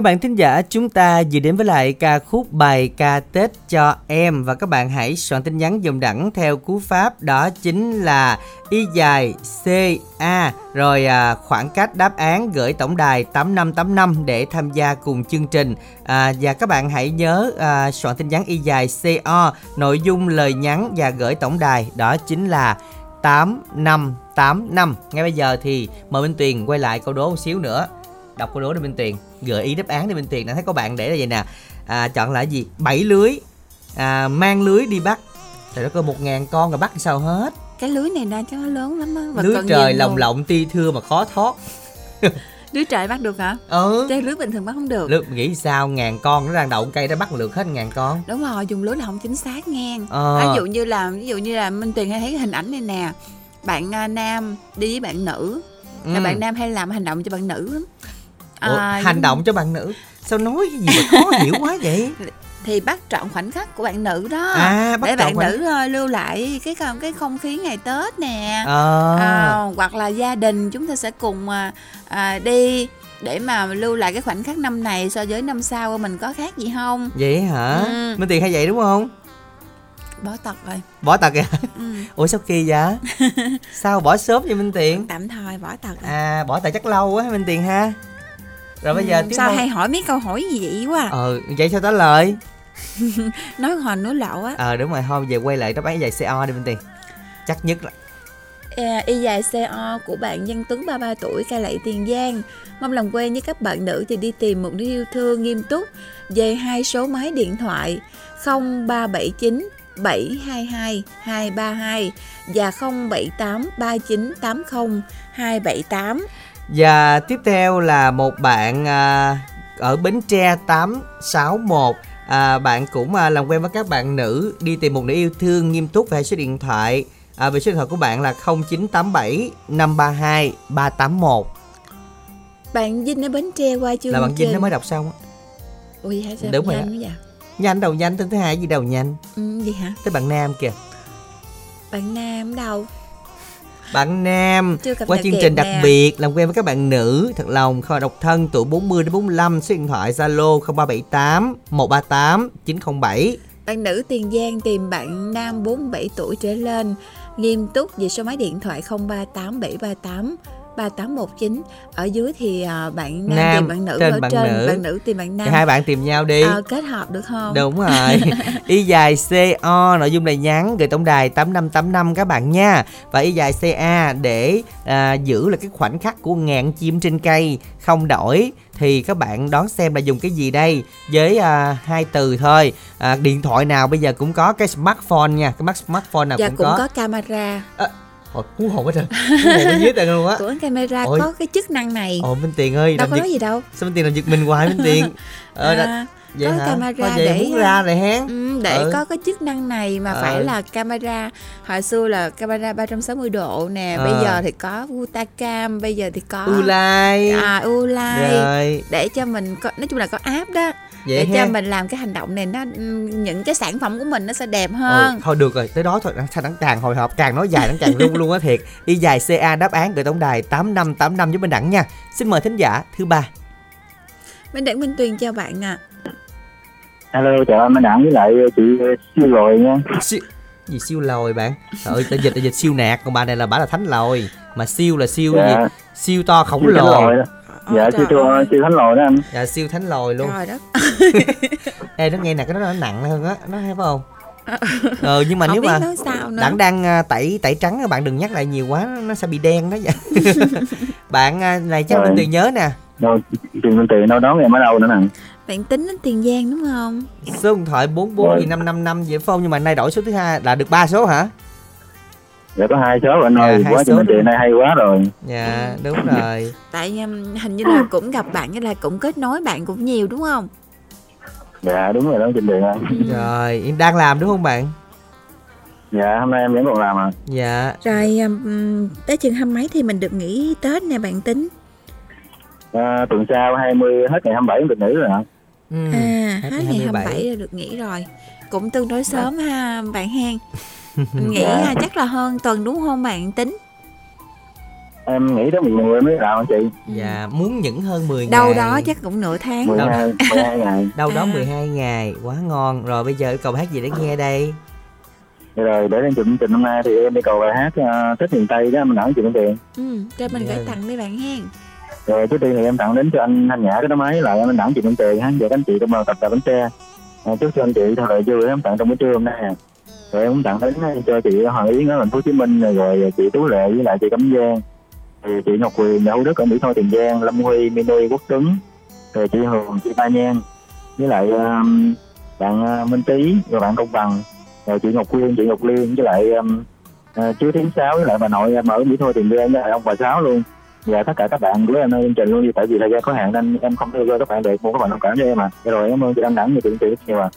[SPEAKER 2] Các bạn thính giả, chúng ta vừa đến với lại ca khúc bài ca Tết cho em. Và các bạn hãy soạn tin nhắn dòng đẳng theo cú pháp đó chính là y dài CA rồi à, khoảng cách đáp án gửi tổng đài 8585 để tham gia cùng chương trình. À, và các bạn hãy nhớ à, soạn tin nhắn y dài CO nội dung lời nhắn và gửi tổng đài đó chính là 8585 ngay bây giờ thì mời Minh Tuyền quay lại câu đố một xíu nữa. Đọc câu đố đi Minh Tuyền gợi ý đáp án đi Minh Tuyền đã thấy có bạn để là vậy nè. À, chọn là gì? Bảy lưới. À, mang lưới đi bắt. Trời đất ơi một ngàn con rồi bắt sao hết?
[SPEAKER 3] Cái lưới này ra cho nó lớn lắm á. Và
[SPEAKER 2] lưới trời lồng lộng ti thưa mà khó thoát.
[SPEAKER 3] Lưới trời bắt được hả?
[SPEAKER 2] Ừ.
[SPEAKER 3] Chứ lưới bình thường bắt không được.
[SPEAKER 2] Lưới nghĩ sao? Ngàn con nó đang đậu cây nó bắt được hết ngàn con.
[SPEAKER 3] Đúng rồi dùng lưới là không chính xác nghe
[SPEAKER 2] Ờ.
[SPEAKER 3] ví dụ như là ví dụ như là minh tuyền hay thấy hình ảnh này nè. Bạn à, nam đi với bạn nữ. Là
[SPEAKER 2] Ừ.
[SPEAKER 3] bạn nam hay làm hành động cho bạn nữ lắm
[SPEAKER 2] Ủa,
[SPEAKER 3] À,
[SPEAKER 2] hành động cho bạn nữ. Sao nói cái gì mà khó hiểu quá vậy?
[SPEAKER 3] Thì bắt trọn khoảnh khắc của bạn nữ đó.
[SPEAKER 2] À,
[SPEAKER 3] để bạn
[SPEAKER 2] khoảnh-
[SPEAKER 3] nữ thôi lưu lại cái không cái không khí ngày tết nè.
[SPEAKER 2] Ờ.
[SPEAKER 3] À, hoặc là gia đình chúng ta sẽ cùng à, à, đi để mà lưu lại cái khoảnh khắc năm này so với năm sau mình có khác gì không?
[SPEAKER 2] Vậy hả?
[SPEAKER 3] Ừ.
[SPEAKER 2] minh tiền hay vậy đúng không?
[SPEAKER 3] Bỏ tật rồi.
[SPEAKER 2] Bỏ tật kìa
[SPEAKER 3] ừ.
[SPEAKER 2] ủa sao kỳ vậy? Sao bỏ sớm vậy minh tiền
[SPEAKER 3] tạm thời bỏ tật
[SPEAKER 2] à bỏ tại chắc lâu quá minh tiền ha rồi bây giờ
[SPEAKER 3] Ừ,
[SPEAKER 2] tiếp
[SPEAKER 3] sao
[SPEAKER 2] theo
[SPEAKER 3] hay hỏi mấy câu hỏi gì vậy quá
[SPEAKER 2] ờ vậy sao trả lời?
[SPEAKER 3] Nói hoành nói lậu á.
[SPEAKER 2] Ờ đúng rồi thôi về quay lại đáp án dài co đi minh tiền. Chắc nhất là
[SPEAKER 3] À, y dài CO của bạn Văn Tuấn 33 tuổi cai lậy Tiền Giang. Mong làm quen với các bạn nữ thì đi tìm một đứa yêu thương nghiêm túc. Về hai số máy điện thoại 0379 722 232 và 078 3980 278
[SPEAKER 2] và tiếp theo là một bạn à, ở Bến Tre 861 à, bạn cũng à, làm quen với các bạn nữ đi tìm một nữ yêu thương nghiêm túc về số điện thoại. À, về số điện thoại của bạn là 0987 532 381
[SPEAKER 3] bạn Vinh ở Bến Tre qua chương
[SPEAKER 2] là bạn Vinh nó mới đọc xong
[SPEAKER 3] ui hả sao?
[SPEAKER 2] Đúng rồi
[SPEAKER 3] nhanh quá vậy?
[SPEAKER 2] Nhanh đầu nhanh tên thứ hai gì? Đầu nhanh.
[SPEAKER 3] Ừ, gì hả?
[SPEAKER 2] Tới bạn nam kìa.
[SPEAKER 3] Bạn Nam đâu
[SPEAKER 2] bạn nam. Qua chương trình đặc
[SPEAKER 3] nè.
[SPEAKER 2] biệt làm quen với các bạn nữ thật lòng kho độc thân tuổi 40 đến 45 số điện thoại Zalo 0378 138 907
[SPEAKER 3] Bạn nữ Tiền Giang tìm bạn nam 47 tuổi trở lên nghiêm túc về số máy điện thoại 038 738 3819 ở dưới thì à, bạn nam,
[SPEAKER 2] Nam,
[SPEAKER 3] tìm bạn nữ
[SPEAKER 2] trên
[SPEAKER 3] ở
[SPEAKER 2] bạn
[SPEAKER 3] trên
[SPEAKER 2] nữ.
[SPEAKER 3] bạn nữ tìm bạn nam.
[SPEAKER 2] Thì hai bạn tìm nhau đi.
[SPEAKER 3] Ờ, kết hợp được không?
[SPEAKER 2] Đúng rồi. Y dài CO Nội dung này nhắn Gửi tổng đài 8585 các bạn nha. Và y dài CA Để à, giữ lại cái khoảnh khắc của ngàn chim trên cây Không đổi. Thì các bạn đón xem là dùng cái gì đây? Với à, hai từ thôi. À, Điện thoại nào bây giờ cũng có cái smartphone nha. Cái smartphone nào
[SPEAKER 3] và
[SPEAKER 2] cũng,
[SPEAKER 3] cũng
[SPEAKER 2] có,
[SPEAKER 3] có camera
[SPEAKER 2] Hồi hú hồn hết rồi hú hồn dưới tận luôn á.
[SPEAKER 3] Của camera
[SPEAKER 2] Ôi.
[SPEAKER 3] có cái chức năng này.
[SPEAKER 2] Ồ minh tiền ơi
[SPEAKER 3] đâu có nói gì đâu.
[SPEAKER 2] sao minh tiền làm giật mình hoài minh tiền? Ờ đã-
[SPEAKER 3] à,
[SPEAKER 2] vậy
[SPEAKER 3] có
[SPEAKER 2] hả?
[SPEAKER 3] camera
[SPEAKER 2] Thôi vậy
[SPEAKER 3] để-
[SPEAKER 2] muốn ra rồi hén.
[SPEAKER 3] ừ, để
[SPEAKER 2] Ừ.
[SPEAKER 3] có cái chức năng này mà
[SPEAKER 2] Ờ.
[SPEAKER 3] phải là camera. Hồi xưa là camera 360 độ nè
[SPEAKER 2] Ờ.
[SPEAKER 3] bây giờ thì có Utacam bây giờ thì có
[SPEAKER 2] u lai
[SPEAKER 3] à Ulay để cho mình có nói chung là có app đó
[SPEAKER 2] vậy
[SPEAKER 3] để cho
[SPEAKER 2] hen
[SPEAKER 3] mình làm cái hành động này nó những cái sản phẩm của mình nó sẽ đẹp
[SPEAKER 2] Ừ,
[SPEAKER 3] hơn
[SPEAKER 2] thôi được rồi. Tới đó thôi sao đáng càng hồi hộp càng nói dài đáng càng luôn luôn á thiệt. Y dài ca đáp án gửi tổng đài tám năm tám năm với bên đẳng nha. Xin mời thính giả thứ ba.
[SPEAKER 3] Minh Đẳng Minh Tuyền chào bạn ạ.
[SPEAKER 8] Hello, chào anh Minh Đẳng với lại chị siêu lồi nha.
[SPEAKER 2] siêu gì siêu lồi bạn? Trời ơi ta dịch ta dịch siêu nạt còn bà này là bà là thánh lồi. Mà siêu là siêu
[SPEAKER 8] Dạ.
[SPEAKER 2] gì? Siêu to khổng lồ
[SPEAKER 8] đó. Dạ,
[SPEAKER 3] Ôi
[SPEAKER 8] siêu
[SPEAKER 3] trời
[SPEAKER 8] thua, siêu thánh lồi đó anh.
[SPEAKER 2] dạ siêu thánh lồi luôn
[SPEAKER 3] trời đất
[SPEAKER 2] ê nó nghe nè cái đó nó nặng hơn á nó thấy phải không ờ nhưng mà
[SPEAKER 3] không
[SPEAKER 2] nếu mà đẳng đang à, tẩy tẩy trắng bạn đừng nhắc lại nhiều quá nó sẽ bị đen đó dạ bạn à, này chắc
[SPEAKER 8] Rồi.
[SPEAKER 2] minh tiền nhớ nè
[SPEAKER 8] Rồi, tiền Minh Tiền đâu đón em ở đâu nữa nè.
[SPEAKER 3] bạn tính đến Tiền Giang đúng không
[SPEAKER 2] số điện thoại bốn bốn
[SPEAKER 8] Rồi.
[SPEAKER 2] gì năm năm năm vậy phải không nhưng mà nay đổi số thứ hai là được ba số hả
[SPEAKER 8] Dạ có hai số rồi anh
[SPEAKER 2] Dạ,
[SPEAKER 8] ơi,
[SPEAKER 2] hai
[SPEAKER 8] quá
[SPEAKER 2] đúng
[SPEAKER 8] Tiền này hay quá rồi.
[SPEAKER 2] dạ đúng rồi
[SPEAKER 3] tại um, hình như là cũng gặp bạn với là cũng kết nối bạn cũng nhiều đúng không
[SPEAKER 8] Dạ đúng rồi đó chị Tiền ơi.
[SPEAKER 2] rồi em đang làm đúng không bạn
[SPEAKER 8] Dạ hôm nay em vẫn còn làm à.
[SPEAKER 2] dạ
[SPEAKER 3] rồi um, tới chừng hai mấy thì mình được nghỉ Tết nè bạn tính
[SPEAKER 8] à tuần sau 20 hết ngày 27 em được nghỉ rồi ạ.
[SPEAKER 2] ừ.
[SPEAKER 3] à
[SPEAKER 2] hết
[SPEAKER 3] hết
[SPEAKER 2] ngày
[SPEAKER 3] ngày
[SPEAKER 2] 27.
[SPEAKER 3] 27 là được nghỉ rồi cũng tương đối sớm ha bạn hen mình nghĩ
[SPEAKER 8] Dạ.
[SPEAKER 3] ha, chắc là hơn tuần đúng không bạn tính
[SPEAKER 8] Em nghỉ tới 10 mới làm chị.
[SPEAKER 2] dạ muốn những hơn 10
[SPEAKER 3] đâu
[SPEAKER 2] ngày
[SPEAKER 3] đó chắc cũng nửa tháng
[SPEAKER 8] 12 12 ngày.
[SPEAKER 2] đâu đó
[SPEAKER 3] À.
[SPEAKER 2] 12 ngày quá ngon rồi bây giờ yêu cầu hát gì để nghe đây
[SPEAKER 8] Vậy rồi để lên chụp trình hôm nay thì em đi cầu bài hát uh, Tết miền Tây đó mình chị Minh Tiền.
[SPEAKER 3] ừ cho mình
[SPEAKER 2] Dạ.
[SPEAKER 3] gửi tặng đi bạn hen
[SPEAKER 8] Rồi trước tiên thì em tặng đến cho anh Thanh Nhã cái đó máy lại anh đẳng chị Tiền ha, các anh chị trong tập tập bánh xe. À, chúc cho anh chị thật là vui em tặng trong buổi trưa hôm nay. Rồi em cũng tặng đến ờ, cho chị Hoàng Yến ở thành phố Hồ Chí Minh rồi, rồi chị Tú Lệ với lại chị Cẩm Giang. Thì chị Ngọc Quyền, Hữu Đức ở Mỹ Tho Tiền Giang, Lâm Huy, Mini, Quốc Tuấn, rồi chị Hường, chị Ba Nhan. Với lại um, bạn ờ, Minh Tý rồi bạn Công Bằng rồi chị Ngọc Quyên, chị Ngọc Liên với lại um, uh, chú Thiến Sáu với lại bà nội em ở Mỹ Tho Tiền Giang với lại ông bà Sáu luôn. Và tất cả các bạn của em chương trình luôn đi, tại vì thời gian có hạn nên em không đưa cho các bạn được một các bạn thông cảm cho em à. Rồi em ơn chị Đăng Đẳng nhiều chuyện chị rất nhiều à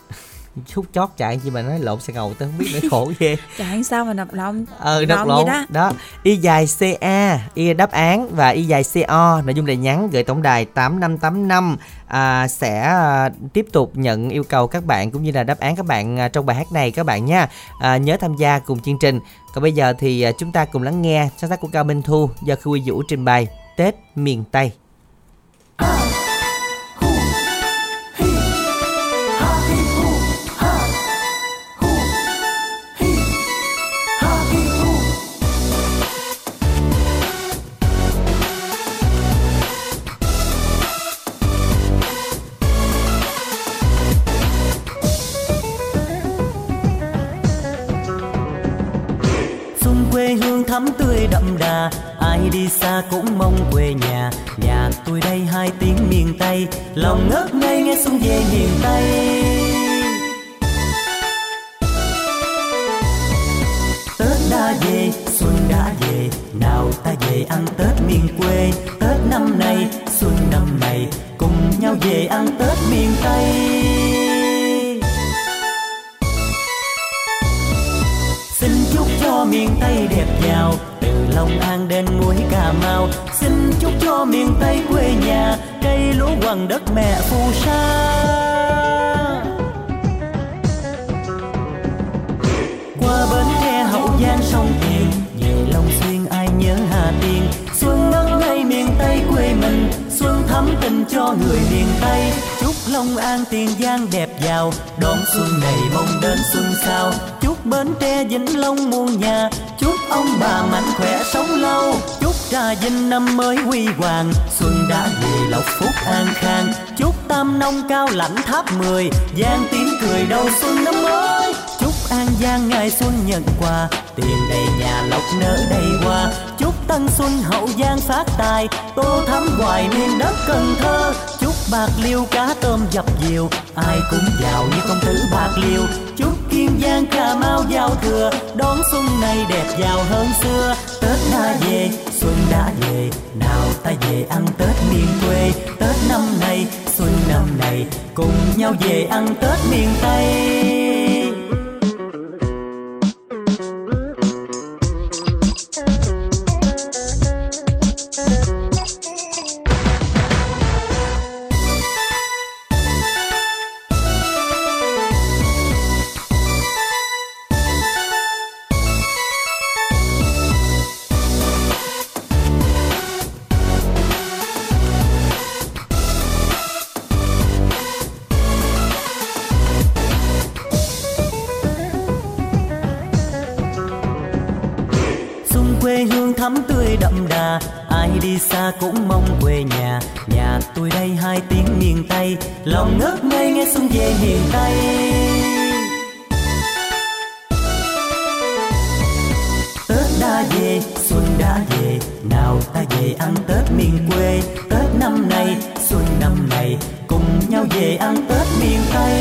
[SPEAKER 2] khúc chót chạy gì mà nói lộn xe ngầu tao không biết nữa khổ ghê.
[SPEAKER 3] Chạy sao mà nập lòng
[SPEAKER 2] ờ đọc
[SPEAKER 3] Lộn
[SPEAKER 2] lộn.
[SPEAKER 3] đó.
[SPEAKER 2] đó y dài ca y đáp án và y dài co nội dung lời nhắn gửi tổng đài tám năm tám năm à, sẽ à, tiếp tục nhận yêu cầu các bạn cũng như là đáp án các bạn à, trong bài hát này các bạn nha. À, nhớ tham gia cùng chương trình. Còn bây giờ thì à, chúng ta cùng lắng nghe sáng tác của cao minh thu do khu vũ trình bày tết miền tây
[SPEAKER 9] lòng ngỡ tháp mười Giang tiếng cười đầu xuân năm mới. Chúc An Giang ngày xuân nhận quà, Tiền đầy nhà lộc nở đầy hoa. Chúc Tân Xuân hậu Giang phát tài, Tô thắm hoài miền đất Cần Thơ. Chúc Bạc Liêu cá tôm dập diều Ai cũng giàu như công tử Bạc Liêu. Chúc Kiên Giang Cà Mau giao thừa, đón xuân này đẹp giàu hơn xưa. Tết đã về, xuân đã về, nào ta về ăn Tết miền quê. Tết năm nay xuân năm này cùng nhau về ăn Tết miền Tây. Về ăn Tết miền quê. Tết năm nay, xuân năm này, cùng nhau về ăn Tết miền Tây.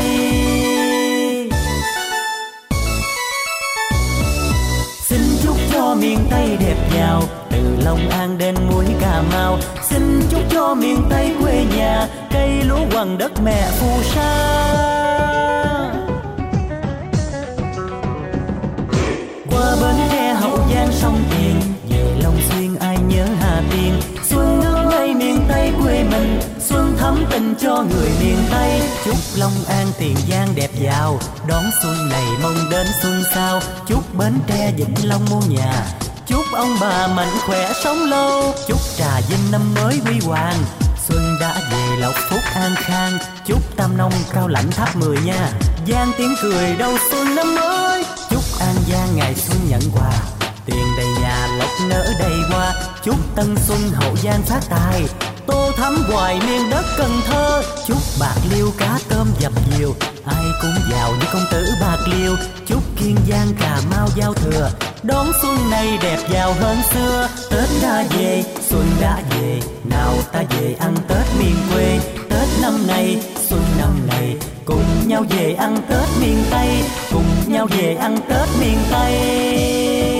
[SPEAKER 9] Xin chúc cho miền Tây đẹp giàu Từ Long An đến mũi Cà Mau Xin chúc cho miền Tây quê nhà Cây lúa quằn đất mẹ phù sa tình cho người miền Tây. Chúc Long An Tiền Giang đẹp giàu, Đón xuân này mong đến xuân sau. Chúc Bến Tre Vĩnh Long mua nhà, Chúc ông bà mạnh khỏe sống lâu. Chúc Trà Vinh năm mới huy hoàng, Xuân đã về lộc phúc an khang. Chúc Tam Nông cao lãnh tháp mười nha Giang tiếng cười đầu xuân năm mới. Chúc An Giang ngày xuân nhận quà, Tiền đầy nhà lộc nở đầy hoa. Chúc Tân Xuân Hậu Giang phát tài Tô thắm hoài miền đất Cần Thơ. Chúc bạc liêu cá tôm dập nhiều. Ai cũng giàu như công tử bạc liêu. Chúc Kiên Giang Cà Mau giao thừa. Đón xuân này đẹp giàu hơn xưa. Tết đã về, xuân đã về. Nào ta về ăn Tết miền quê. Tết năm nay, xuân năm này. Cùng nhau về ăn Tết miền Tây. Cùng nhau về ăn Tết miền Tây.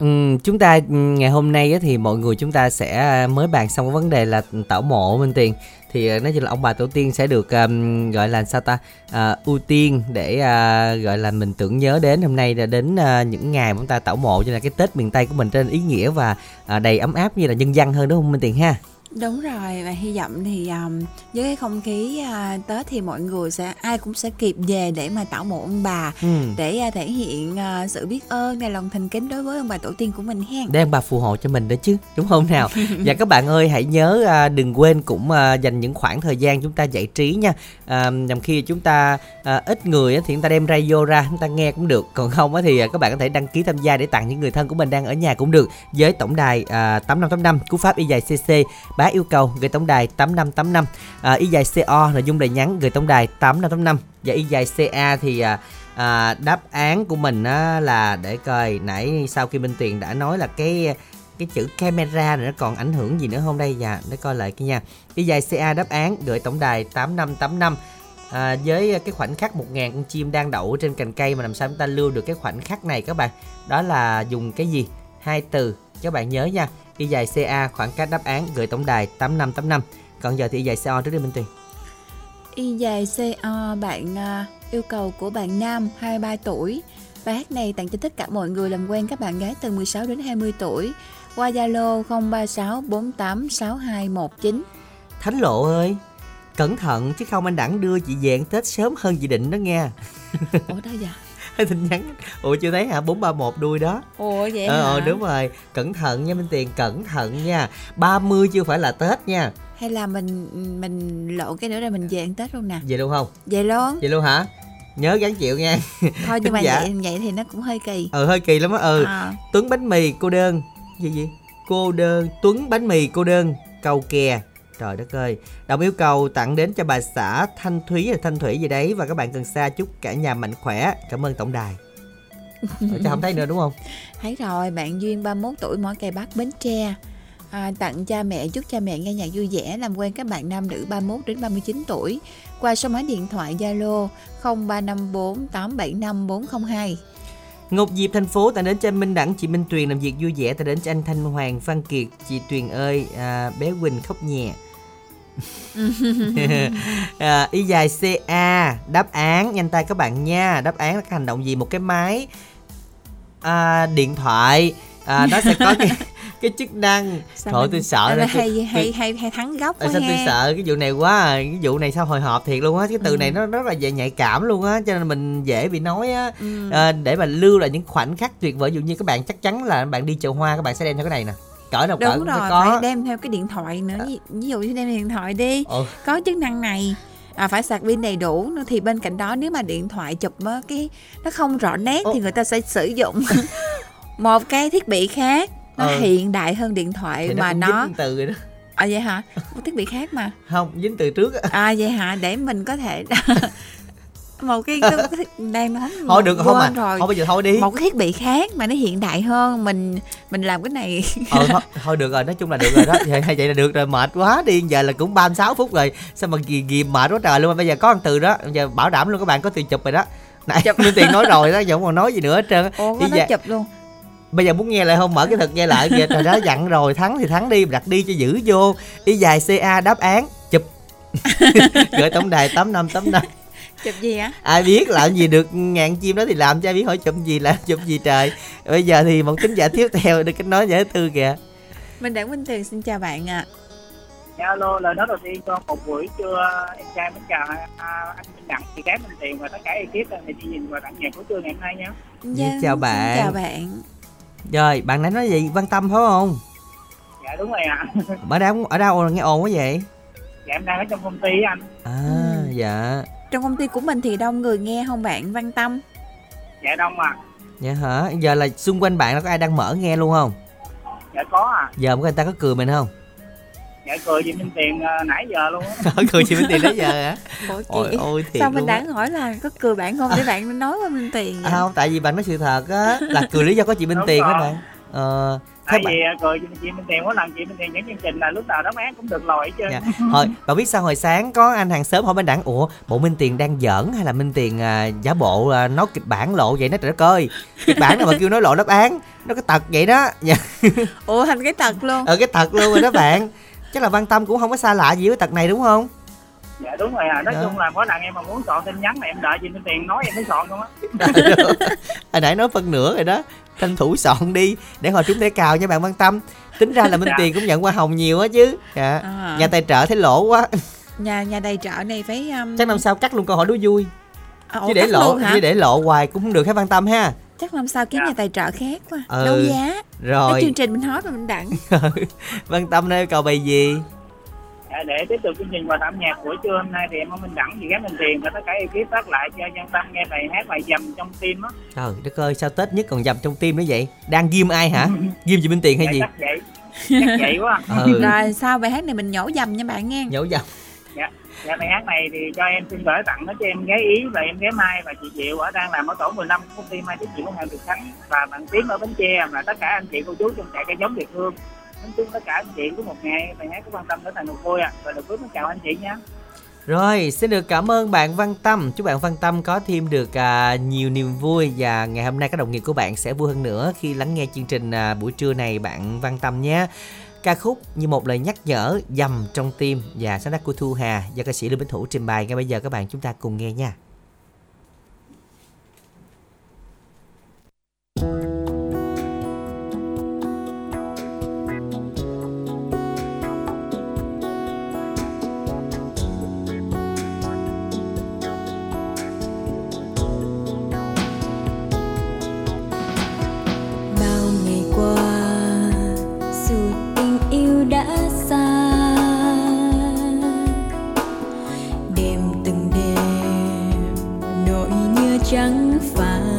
[SPEAKER 2] Ừ, chúng ta ừ, ngày hôm nay á, thì mọi người chúng ta sẽ à, mới bàn xong cái vấn đề là tảo mộ Minh Tiền. Thì à, nói chung là ông bà tổ tiên sẽ được um, gọi là sao ta à, ưu tiên để uh, gọi là mình tưởng nhớ đến hôm nay là đến uh, những ngày mà chúng ta tảo mộ cho nên là cái Tết miền Tây của mình trên ý nghĩa và uh, đầy ấm áp như là nhân dân hơn đúng không Minh Tiền ha?
[SPEAKER 3] Đúng rồi và hy vọng thì um, với cái không khí uh, Tết thì mọi người sẽ ai cũng sẽ kịp về để mà tảo mộ ông bà
[SPEAKER 2] ừ.
[SPEAKER 3] để uh, thể hiện uh, sự biết ơn và lòng thành kính đối với ông bà tổ tiên của mình hen.
[SPEAKER 2] để ông bà phù hộ cho mình đó chứ đúng không nào và các bạn ơi hãy nhớ à, đừng quên cũng à, dành những khoảng thời gian chúng ta giải trí nha à, nhằm khi chúng ta à, ít người thì chúng ta đem radio ra chúng ta nghe cũng được còn không thì à, các bạn có thể đăng ký tham gia để tặng những người thân của mình đang ở nhà cũng được với tổng đài à, 8585 cú pháp y dài cc bá yêu cầu gửi tổng đài 8585 à, y dài co nội dung lời nhắn gửi tổng đài 8585 và y dài ca thì à, à, đáp án của mình á, là để coi nãy sau khi Minh Tuyền đã nói là cái cái chữ camera này nó còn ảnh hưởng gì nữa không đây? Dạ để coi lại cái nha. Y dài ca đáp án gửi tổng đài 8585 à, với cái khoảnh khắc 1.000 con chim đang đậu trên cành cây mà làm sao chúng ta lưu được cái khoảnh khắc này các bạn? Đó là dùng cái gì? Hai từ các bạn nhớ nha y dài ca khoảng cách đáp án gửi tổng đài 8585 còn giờ thì y dài co trước đi Minh Tuyền
[SPEAKER 3] Y dài CO bạn uh, yêu cầu của bạn nam 23 tuổi. Bài hát này tặng cho tất cả mọi người làm quen các bạn gái từ 16 đến 20 tuổi qua Zalo 036 48 6219.
[SPEAKER 2] Thánh lộ ơi cẩn thận chứ không anh đẳng đưa chị về ăn Tết sớm hơn chị định đó nghe
[SPEAKER 3] Ủa đâu dạ?
[SPEAKER 2] Tin nhắn. Ủa chưa thấy hả? 431 đuôi đó.
[SPEAKER 3] Ủa vậy
[SPEAKER 2] ờ
[SPEAKER 3] hả?
[SPEAKER 2] ờ, đúng rồi. Cẩn thận nha Minh Tiền cẩn thận nha. 30 chưa phải là Tết nha.
[SPEAKER 3] Hay là mình mình lộ cái nữa rồi mình về ăn Tết luôn nè.
[SPEAKER 2] về luôn không?
[SPEAKER 3] Về luôn.
[SPEAKER 2] vậy luôn hả? Nhớ gắn chịu nha.
[SPEAKER 3] Thôi nhưng mà
[SPEAKER 2] Dạ.
[SPEAKER 3] vậy vậy thì nó cũng hơi kỳ.
[SPEAKER 2] ừ hơi kỳ lắm á. Ừ.
[SPEAKER 3] À,
[SPEAKER 2] Tuấn bánh mì cô đơn. Gì gì? Cô đơn Tuấn bánh mì cô đơn. Cầu kè trời đất ơi đồng yêu cầu tặng đến cho bà xã Thanh Thúy hay Thanh Thủy gì đấy và các bạn cần xa chúc cả nhà mạnh khỏe cảm ơn tổng đài chứ không thấy nữa đúng không
[SPEAKER 3] thấy rồi, bạn Duyên 31 tuổi mỏ cây Bắc Bến Tre. À, tặng cha mẹ chúc cha mẹ nghe nhạc vui vẻ làm quen các bạn nam nữ 31 đến 39 tuổi qua số máy điện thoại Zalo 0354 875 402.
[SPEAKER 2] Ngọc Diệp thành phố tặng đến cho anh Minh Đẳng, chị Minh Tuyền làm việc vui vẻ tặng đến cho anh Thanh Hoàng, Văn Kiệt, chị Tuyền ơi, à, bé Quỳnh khóc nhẹ. à, y dài CA đáp án. Nhanh tay các bạn nha. Đáp án là cái hành động gì? Một cái máy à, điện thoại. À, nó sẽ có cái cái chức năng.
[SPEAKER 3] Sao
[SPEAKER 2] thôi tôi sợ
[SPEAKER 3] là hay,
[SPEAKER 2] tôi-
[SPEAKER 3] hay, hay, hay thắng góc
[SPEAKER 2] Tại
[SPEAKER 3] quá
[SPEAKER 2] sao tôi sợ cái vụ này quá à. cái vụ này sao hồi hộp thiệt luôn á. Cái từ
[SPEAKER 3] Ừ.
[SPEAKER 2] này nó rất là dễ nhạy cảm luôn á cho nên mình dễ bị nói á.
[SPEAKER 3] Ừ.
[SPEAKER 2] à, để mà lưu lại những khoảnh khắc tuyệt vời. Ví dụ như các bạn chắc chắn là bạn đi chợ hoa các bạn sẽ đem theo cái này nè cỡ nào cỡ
[SPEAKER 3] Đúng
[SPEAKER 2] cũng
[SPEAKER 3] rồi,
[SPEAKER 2] phải
[SPEAKER 3] phải
[SPEAKER 2] có
[SPEAKER 3] đem theo cái điện thoại nữa. Ví, ví dụ như đem điện thoại đi,
[SPEAKER 2] Ồ.
[SPEAKER 3] có chức năng này. À, phải sạc pin đầy đủ thì bên cạnh đó nếu mà điện thoại chụp á, cái nó không rõ nét thì người ta sẽ sử dụng một cái thiết bị khác nó
[SPEAKER 2] Ừ.
[SPEAKER 3] hiện đại hơn điện thoại
[SPEAKER 2] thì
[SPEAKER 3] mà nó
[SPEAKER 2] dính từ rồi đó
[SPEAKER 3] à vậy hả một thiết bị khác mà
[SPEAKER 2] không dính từ trước á
[SPEAKER 3] à vậy hả để mình có thể một cái, đang nói
[SPEAKER 2] thôi được không
[SPEAKER 3] quên rồi.
[SPEAKER 2] Thôi bây giờ thôi đi.
[SPEAKER 3] Một cái thiết bị khác mà nó hiện đại hơn mình mình làm cái này.
[SPEAKER 2] Ờ thôi, thôi được rồi nói chung là được rồi đó. Vậy, vậy là được rồi mệt quá đi. Giờ là cũng 36 phút rồi. Sao mà ghi, ghi mệt quá trời luôn. Bây giờ có một từ đó giờ bảo đảm luôn các bạn có từ chụp rồi đó. Nãy Minh Tiền nói rồi đó giờ không còn nói gì nữa hết trơn.
[SPEAKER 3] Ủa có
[SPEAKER 2] Bây
[SPEAKER 3] nó
[SPEAKER 2] giờ-
[SPEAKER 3] chụp luôn.
[SPEAKER 2] Bây giờ muốn nghe lại không? Mở cái thật nghe lại kìa. Trời đó dặn rồi thắng thì thắng đi đặt đi cho giữ vô. Y dài ca đáp án chụp. Gửi tổng đài tám năm tám năm
[SPEAKER 3] chụp gì á
[SPEAKER 2] ai biết làm gì được ngàn chim đó thì làm cho ai biết hỏi chụp gì làm chụp gì trời. Bây giờ thì một tính giả tiếp theo được cái nói giải tư kìa.
[SPEAKER 3] Mình đặng minh tuyền xin chào bạn ạ.
[SPEAKER 10] Dạ, alo lời nói đầu tiên cho một buổi trưa em trai mến chào à, anh Minh Đặng chị gái Minh Tiền và tất cả ekip này đi nhìn và tặng nhạc của trưa ngày hôm nay nha
[SPEAKER 3] Dân,
[SPEAKER 2] chào
[SPEAKER 3] xin
[SPEAKER 2] bạn.
[SPEAKER 3] chào bạn.
[SPEAKER 2] Rồi bạn nãy nói gì? Quan tâm phải không?
[SPEAKER 10] Dạ đúng rồi ạ.
[SPEAKER 2] Ở đâu ở đâu nghe ồn quá vậy?
[SPEAKER 10] Dạ em đang ở trong công ty anh.
[SPEAKER 2] À
[SPEAKER 3] Ừ.
[SPEAKER 2] dạ
[SPEAKER 3] trong công ty của mình thì đông người nghe không bạn? Văn tâm.
[SPEAKER 10] Dạ đông à
[SPEAKER 2] dạ hả? Giờ là xung quanh bạn là có ai đang mở nghe luôn không?
[SPEAKER 10] Dạ có à
[SPEAKER 2] giờ người ta có cười mình không?
[SPEAKER 10] Dạ cười chị Minh Tiền à, nãy giờ luôn. Á
[SPEAKER 2] có cười chị Minh Tiền nãy giờ hả? Ôi ôi thiệt
[SPEAKER 3] sao mình đáng hỏi là có cười bạn không để bạn nói qua minh tiền vậy?
[SPEAKER 2] À, không tại vì bạn nói sự thật á là cười lý do có chị Minh
[SPEAKER 10] Đúng
[SPEAKER 2] Tiền đó bạn. Ờ
[SPEAKER 10] tại
[SPEAKER 2] bạn.
[SPEAKER 10] vì à, cười chị, chị Minh Tiền mỗi lần chị Minh Tiền dẫn chương trình là lúc nào đáp án cũng được lòi hết trơn.
[SPEAKER 2] Dạ. Hồi, bạn biết sao hồi sáng có anh hàng xóm hỏi bên đẳng Ủa bộ Minh Tiền đang giỡn hay là Minh Tiền à, giả bộ à, nói kịch bản lộ vậy nó trời đất ơi Kịch bản nào mà kêu nói lộ đáp án? Nó cái tật vậy đó. Dạ.
[SPEAKER 3] ủa thành cái tật luôn.
[SPEAKER 2] Ờ cái tật luôn rồi đó bạn. Chắc là Văn Tâm cũng không có xa lạ gì với tật này đúng không?
[SPEAKER 10] Dạ đúng rồi à. Nói
[SPEAKER 2] Dạ.
[SPEAKER 10] chung là mỗi lần em mà muốn chọn tin nhắn này em đợi chị Minh Tiền nói em mới chọn luôn á.
[SPEAKER 2] Hồi nãy nói phân nửa rồi đó Tranh thủ soạn đi Để hồi trúng để cào nha bạn Văn Tâm. Tính ra là Minh
[SPEAKER 10] Dạ.
[SPEAKER 2] Tiền cũng nhận hoa hồng nhiều á chứ. Dạ.
[SPEAKER 3] À.
[SPEAKER 2] Nhà tài trợ thấy lỗ quá.
[SPEAKER 3] Nhà nhà đầy trợ này phải um,
[SPEAKER 2] Chắc năm sau cắt luôn câu hỏi đố vui.
[SPEAKER 3] À,
[SPEAKER 2] Chứ để lộ chứ để lộ hoài cũng không được hết Văn Tâm ha?
[SPEAKER 3] Chắc năm sau kiếm
[SPEAKER 10] Dạ.
[SPEAKER 3] nhà tài trợ khác quá.
[SPEAKER 2] Ừ.
[SPEAKER 3] đấu giá. Cái
[SPEAKER 2] Rồi.
[SPEAKER 3] chương trình mình nói mà mình đặng.
[SPEAKER 2] Văn Tâm đây cầu bài gì
[SPEAKER 10] để tiếp tục chương trình và âm nhạc buổi trưa hôm nay thì em mong Minh Đẳng chị gái Minh Tiền và tất cả ekip phát lại cho dân tâm nghe bài hát bài dầm trong tim á.
[SPEAKER 2] Trời đất ơi sao Tết nhất còn dầm trong tim nữa vậy? Đang ghim ai hả? Ghim chị Minh Tiền hay
[SPEAKER 10] dạ,
[SPEAKER 2] gì?
[SPEAKER 10] chắc vậy. Chắc vậy quá.
[SPEAKER 2] Ừ.
[SPEAKER 3] Rồi sau bài hát này mình nhổ dầm nha bạn nghe.
[SPEAKER 2] Nhổ dầm.
[SPEAKER 10] Dạ dạ bài hát này thì cho em xin gửi tặng nó cho em gái ý và em gái mai và chị diệu ở đang làm ở tổ 15 công ty mai trách nhiệm của hàng Việt Khánh. Và bạn tiến ở bến tre và tất cả anh chị cô chú trong trại cây giống Việt Hương nói chung tất cả anh chị của một ngày bài hát của quan tâm trở thành một vui à. Và được phước chào anh chị nhé
[SPEAKER 2] Rồi xin được cảm ơn bạn Văn Tâm. Chúc bạn Văn Tâm có thêm được à, nhiều niềm vui. Và ngày hôm nay các đồng nghiệp của bạn sẽ vui hơn nữa Khi lắng nghe chương trình à, buổi trưa này bạn Văn Tâm nhé. Ca khúc như một lời nhắc nhở dầm trong tim và sáng tác của Thu Hà do ca sĩ Lưu Bính Thủ trình bày. Ngay bây giờ các bạn chúng ta cùng nghe nha.
[SPEAKER 5] bao 想法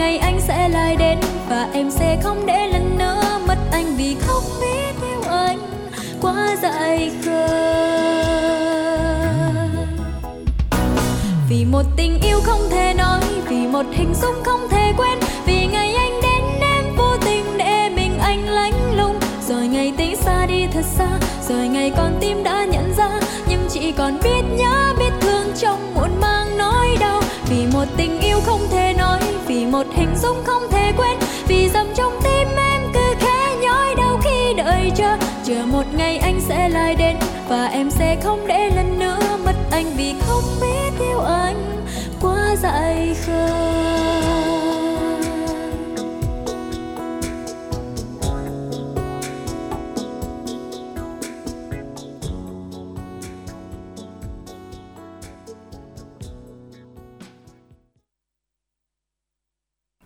[SPEAKER 5] ngày anh sẽ lại đến và em sẽ không để lần nữa mất anh vì không biết yêu anh quá dại khờ. Vì một tình yêu không thể nói, vì một hình dung không thể quên, vì ngày anh đến em vô tình để mình anh lánh lùng rồi ngày tính xa đi thật xa, rồi ngày con tim đã nhận ra, nhưng chỉ còn biết nhớ, biết thương trong muộn mang nỗi đau. Vì một tình yêu không thể nói, vì một hình dung không thể quên. Vì dầm trong tim em cứ khẽ nhói đau khi đợi chờ. Chờ một ngày anh sẽ lại đến và em sẽ không để lần nữa mất anh. Vì không biết yêu anh quá dại khờ.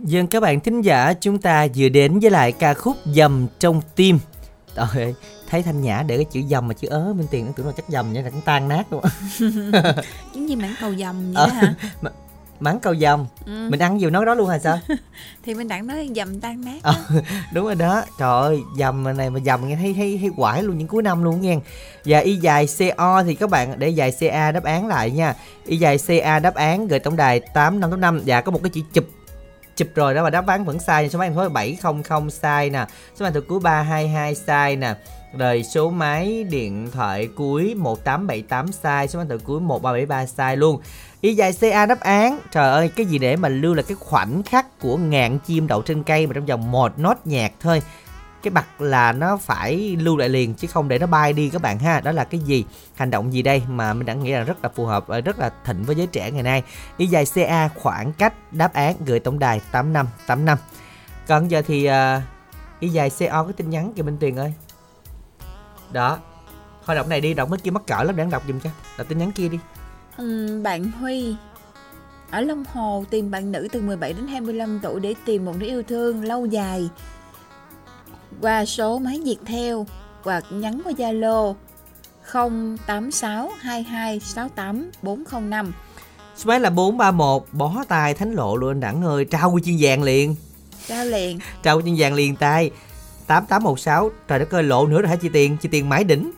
[SPEAKER 2] Dân các bạn thính giả chúng ta vừa đến với lại ca khúc Dầm trong tim Trời ơi, thấy Thanh Nhã để cái chữ dầm mà chữ ớ bên tiền nó tưởng là chắc dầm nha là cũng tan nát luôn
[SPEAKER 3] Giống như mảng cầu dầm vậy
[SPEAKER 2] Ờ.
[SPEAKER 3] hả?
[SPEAKER 2] Mắng câu dầm
[SPEAKER 3] Ừ.
[SPEAKER 2] Mình ăn nhiều nói đó luôn hả sao
[SPEAKER 3] Thì mình đặng nói dầm tan nát.
[SPEAKER 2] Ờ, Đúng rồi đó Trời ơi dầm này mà dầm nghe thấy thấy, thấy quải luôn những cuối năm luôn nghe Và y dài CO thì các bạn để dài CA đáp án lại nha Y dài CA đáp án gửi tổng đài 8585 Và có một cái chữ chụp chụp rồi đó, mà đáp án vẫn sai. Số máy điện thoại 700 sai nè. Số máy từ cuối 322 sai nè. Rồi số máy điện thoại cuối 1878 sai. Số máy từ cuối 1373 sai luôn. Y dài CA đáp án. Trời ơi, cái gì để mà lưu là cái khoảnh khắc của ngàn chim đậu trên cây mà trong vòng một nốt nhạc thôi cái bật là nó phải lưu lại liền chứ không để nó bay đi các bạn ha. Đó là cái gì? Hành động gì đây? Mà mình đã nghĩ là rất là phù hợp và rất là thịnh với giới trẻ ngày nay. Y dài CA khoảng cách đáp án gửi tổng đài 8585 còn giờ thì uh, y dài CO cái tin nhắn kìa Minh Tuyền ơi. Đó. Thôi đọc này đi đọc mấy kia mắc cỡ lắm để đọc giùm cho. Đọc tin nhắn kia đi.
[SPEAKER 3] Ừm, bạn Huy. Ở Long Hồ tìm bạn nữ từ 17 đến 25 tuổi để tìm một đứa yêu thương lâu dài qua số máy Việt theo hoặc nhắn qua Zalo 0862268405
[SPEAKER 2] số máy là 431 bó tay thánh lộ luôn anh đẳng ơi trao huy chương vàng liền.
[SPEAKER 3] Trao liền.
[SPEAKER 2] Trao huy chương vàng liền tay. 8816 trời đất ơi lộ nữa rồi hả chị tiền? Chị tiền mãi đỉnh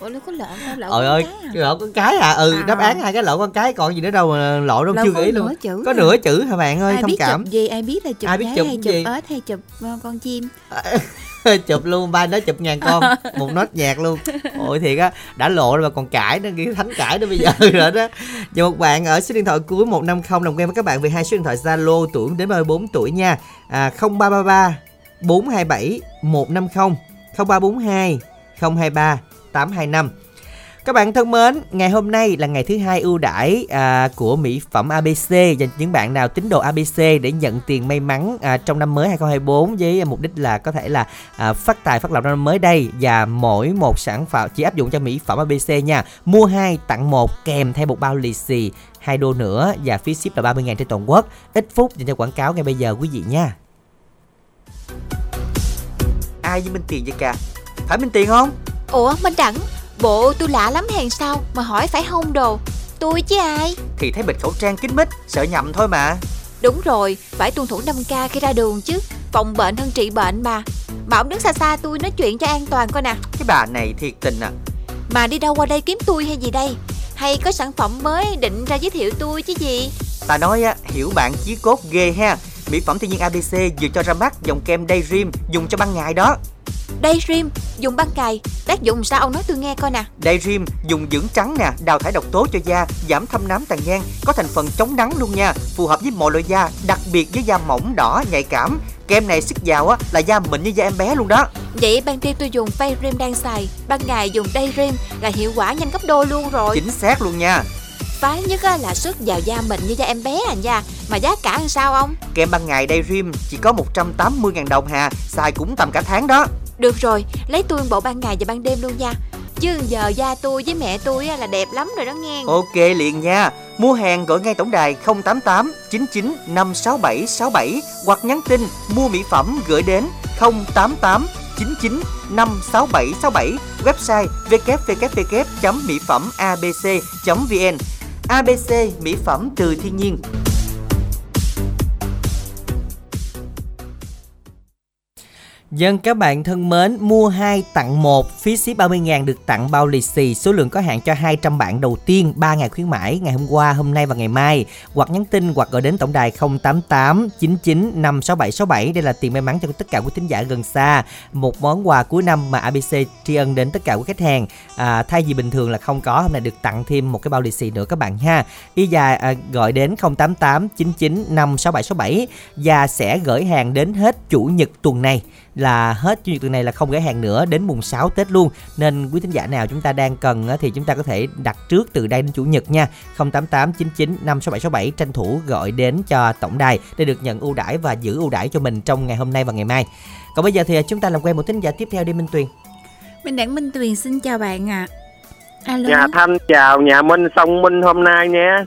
[SPEAKER 3] ủa nó có lợn đâu
[SPEAKER 2] Trời
[SPEAKER 3] con
[SPEAKER 2] ơi,
[SPEAKER 3] cái à?
[SPEAKER 2] lộn con cái à. Ừ,
[SPEAKER 3] À.
[SPEAKER 2] đáp án hai cái lộn con cái còn gì nữa đâu mà lộn đâu chưa nghĩ luôn.
[SPEAKER 3] chữ
[SPEAKER 2] Có nửa chữ hả bạn ơi,
[SPEAKER 3] ai
[SPEAKER 2] thông
[SPEAKER 3] biết
[SPEAKER 2] cảm.
[SPEAKER 3] chụp gì ai biết là chụp
[SPEAKER 2] Ai biết chụp
[SPEAKER 3] hay chụp ếch hay chụp ờ, con chim
[SPEAKER 2] chụp luôn ba nó chụp ngàn con một nốt nhạc luôn ôi thiệt á đã lộ rồi mà còn cãi nữa cái thánh cãi đó bây giờ rồi đó và một bạn ở số điện thoại cuối 150 làm quen với các bạn về hai số điện thoại Zalo tuổi đến 34 tuổi nha à, 0333 427 150 0342 023 825 các bạn thân mến, ngày hôm nay là ngày thứ hai ưu đãi à, của mỹ phẩm ABC dành cho những bạn nào tín đồ ABC để nhận tiền may mắn à, trong năm mới 2024 với mục đích là có thể là à, phát tài phát lộc năm mới đây và mỗi một sản phẩm chỉ áp dụng cho mỹ phẩm ABC nha. Mua hai tặng một kèm theo một bao lì xì hai đô nữa và phí ship là 30 000 trên toàn quốc. Ít phút dành cho quảng cáo ngay bây giờ quý vị nha. Ai với Minh Tiền vậy cả? Phải Minh Tiền không?
[SPEAKER 3] ủa minh đẳng bộ tôi lạ lắm hèn sao mà hỏi phải hông đồ tôi chứ ai
[SPEAKER 2] Thì thấy bịch khẩu trang kín mít, sợ nhầm thôi mà.
[SPEAKER 3] đúng rồi phải tuân thủ 5k khi ra đường chứ phòng bệnh hơn trị bệnh mà mà ông đứng xa xa tôi nói chuyện cho an toàn coi nè
[SPEAKER 2] Cái bà này thiệt tình à.
[SPEAKER 3] mà đi đâu qua đây kiếm tôi hay gì đây hay có sản phẩm mới định ra giới thiệu tôi chứ gì
[SPEAKER 2] Ta nói á, hiểu bạn chí cốt ghê ha. Mỹ phẩm thiên nhiên ABC vừa cho ra mắt dòng kem Daydream dùng cho ban ngày đó.
[SPEAKER 3] Daydream dùng ban ngày tác dụng sao ông nói tôi nghe coi nè
[SPEAKER 2] Daydream dùng dưỡng trắng nè, đào thải độc tố cho da, giảm thâm nám tàn nhang, có thành phần chống nắng luôn nha, phù hợp với mọi loại da, đặc biệt với da mỏng đỏ nhạy cảm. Kem này sức giàu á là da mịn như da em bé luôn đó.
[SPEAKER 3] vậy ban đêm tôi dùng Daydream đang xài ban ngày dùng Daydream là hiệu quả nhanh gấp đôi luôn rồi
[SPEAKER 2] Chính xác luôn nha.
[SPEAKER 3] Phái nhất là sức vào da mịn như da em bé à nha mà giá cả làm sao ông?
[SPEAKER 2] Kem ban ngày Daydream chỉ có 180.000 đồng hà, xài cũng tầm cả tháng đó.
[SPEAKER 3] được rồi lấy tôi bộ ban ngày và ban đêm luôn nha. Chứ giờ da tôi với mẹ tôi là đẹp lắm rồi đó nghe.
[SPEAKER 2] Ok liền nha. Mua hàng gọi ngay tổng đài 088 99 567 67 hoặc nhắn tin mua mỹ phẩm gửi đến 088 99 567 67 website www.mỹ phẩm abc.vn ABC mỹ phẩm từ thiên nhiên. Dân các bạn thân mến, mua 2 tặng 1, phí ship 30.000 được tặng bao lì xì, số lượng có hạn cho 200 bạn đầu tiên, 3 ngày khuyến mãi, ngày hôm qua, hôm nay và ngày mai. Hoặc nhắn tin hoặc gọi đến tổng đài 088 99 56767 đây là tiền may mắn cho tất cả quý thính giả gần xa. Một món quà cuối năm mà ABC tri ân đến tất cả quý khách hàng. À, thay vì bình thường là không có, hôm nay được tặng thêm một cái bao lì xì nữa các bạn ha. Y dài à, gọi đến 088 99 56767 và sẽ gửi hàng đến hết chủ nhật tuần này là hết nhật tuần này là không gửi hàng nữa đến mùng 6 Tết luôn. Nên quý thính giả nào chúng ta đang cần thì chúng ta có thể đặt trước từ đây đến chủ nhật nha. 088 99 56767 tranh thủ gọi đến cho tổng đài để được nhận ưu đãi và giữ ưu đãi cho mình trong ngày hôm nay và ngày mai. Còn bây giờ thì chúng ta làm quen một thính giả tiếp theo đi Minh Tuyền.
[SPEAKER 3] Minh Đẳng Minh Tuyền xin chào bạn ạ. Alo.
[SPEAKER 11] Nhà Thanh chào nhà Minh Song Minh hôm nay nha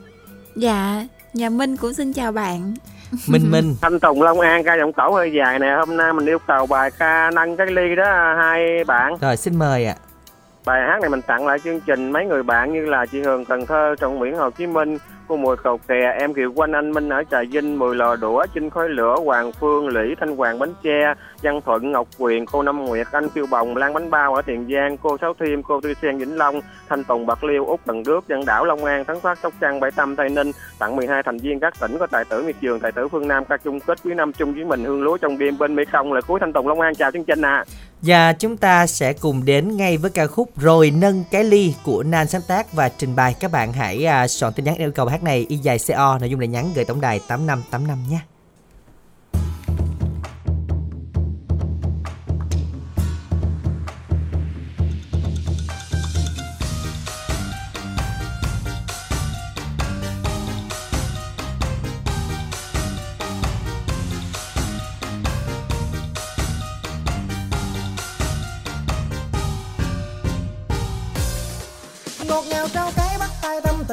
[SPEAKER 3] Dạ Nhà Minh cũng xin chào bạn
[SPEAKER 2] Minh Minh.
[SPEAKER 11] Thanh Tùng Long An ca giọng tổ hơi dài nè Hôm nay mình yêu cầu bài ca nâng cái ly đó hai bạn.
[SPEAKER 2] Rồi xin mời ạ.
[SPEAKER 11] Bài hát này mình tặng lại chương trình mấy người bạn như là chị Hường Cần Thơ, Trọng Nguyễn Hồ Chí Minh Cô Mùi Cầu Kè, em Kiều Quanh Anh Minh ở Trà Vinh, Mười Lò Đũa, Chinh Khói Lửa, Hoàng Phương, lũy Thanh Hoàng Bánh Tre, Văn Thuận, Ngọc Quyền, cô Năm Nguyệt, anh Phiêu Bồng, Lan Bánh Bao ở Tiền Giang, cô Sáu Thiêm, cô Tư Sen Vĩnh Long, Thanh Tùng Bạc Liêu, út Cần Đước, Dân Đảo Long An, Thắng Phát, Sóc Trăng, Bảy Tâm, Tây Ninh tặng 12 thành viên các tỉnh có tài tử miệt trường tài tử phương Nam ca chung kết quý năm chung với mình hương lúa trong đêm bên Mỹ Công là cuối Thanh Tùng Long An chào chương trình ạ.
[SPEAKER 2] Và chúng ta sẽ cùng đến ngay với ca khúc Rồi nâng cái ly của Nan sáng tác và trình bày. Các bạn hãy à, soạn tin nhắn yêu cầu hát này y dài CO nội dung là nhắn gửi tổng đài 8585 nha.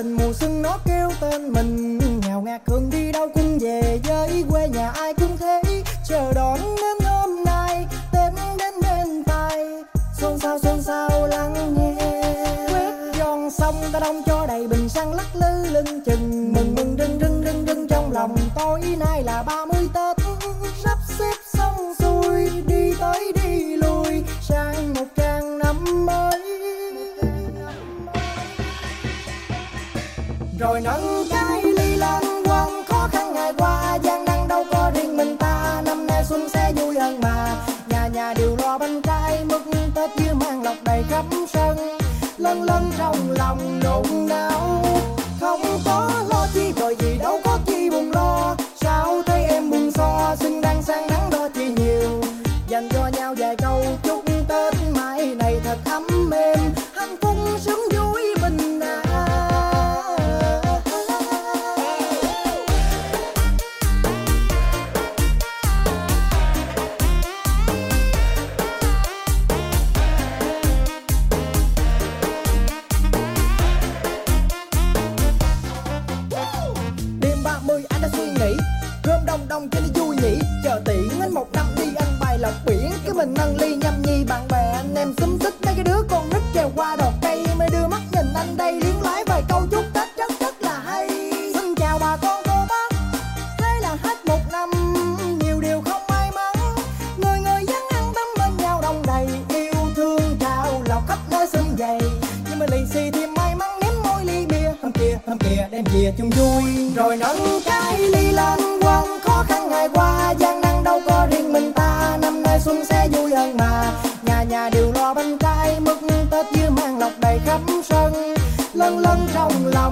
[SPEAKER 12] Tình mùa xuân nó kêu tên mình. Nghèo ngạt thường đi đâu cũng về với, quê nhà ai cũng thế. Chờ đón đến hôm nay, tết đến bên tay xôn xao xôn xao lắng nghe. Quét giòn sông ta đông cho đầy bình xăng lắc lư lưng chừng. Mừng mừng, rưng rưng rưng rưng trong lòng tối nay là ba mươi tết. Sắp xếp xong xuôi, đi tới đi lui. Sang một trang năm mới. Rồi nâng cái ly lên quên khó khăn ngày qua, gian nan đâu có riêng mình ta. Năm nay xuân sẽ vui hơn mà. Nhà nhà đều lo bánh trái mứt tết dưa mang lọc đầy khắp sân. Lân lân trong lòng nôn nao. 30 anh đã suy nghĩ. Gom đông đông cho đi vui nhỉ. Chờ tiễn anh một năm đi, ăn bài lọc biển. Cái mình nâng ly nhâm nhi, bạn bè anh em xúm xích. Mấy cái đứa con nít trèo qua đọt cây mới đưa mắt nhìn anh đây, liếng lái vài câu chúc kia chung vui. Rồi nâng cái ly lên quên khó khăn ngày qua, gian nan đâu có riêng mình ta. Năm nay xuân sẽ vui hơn mà, nhà nhà đều lo bánh trái mứt tết như mang lọc đầy khắp sân. Lân lân trong lòng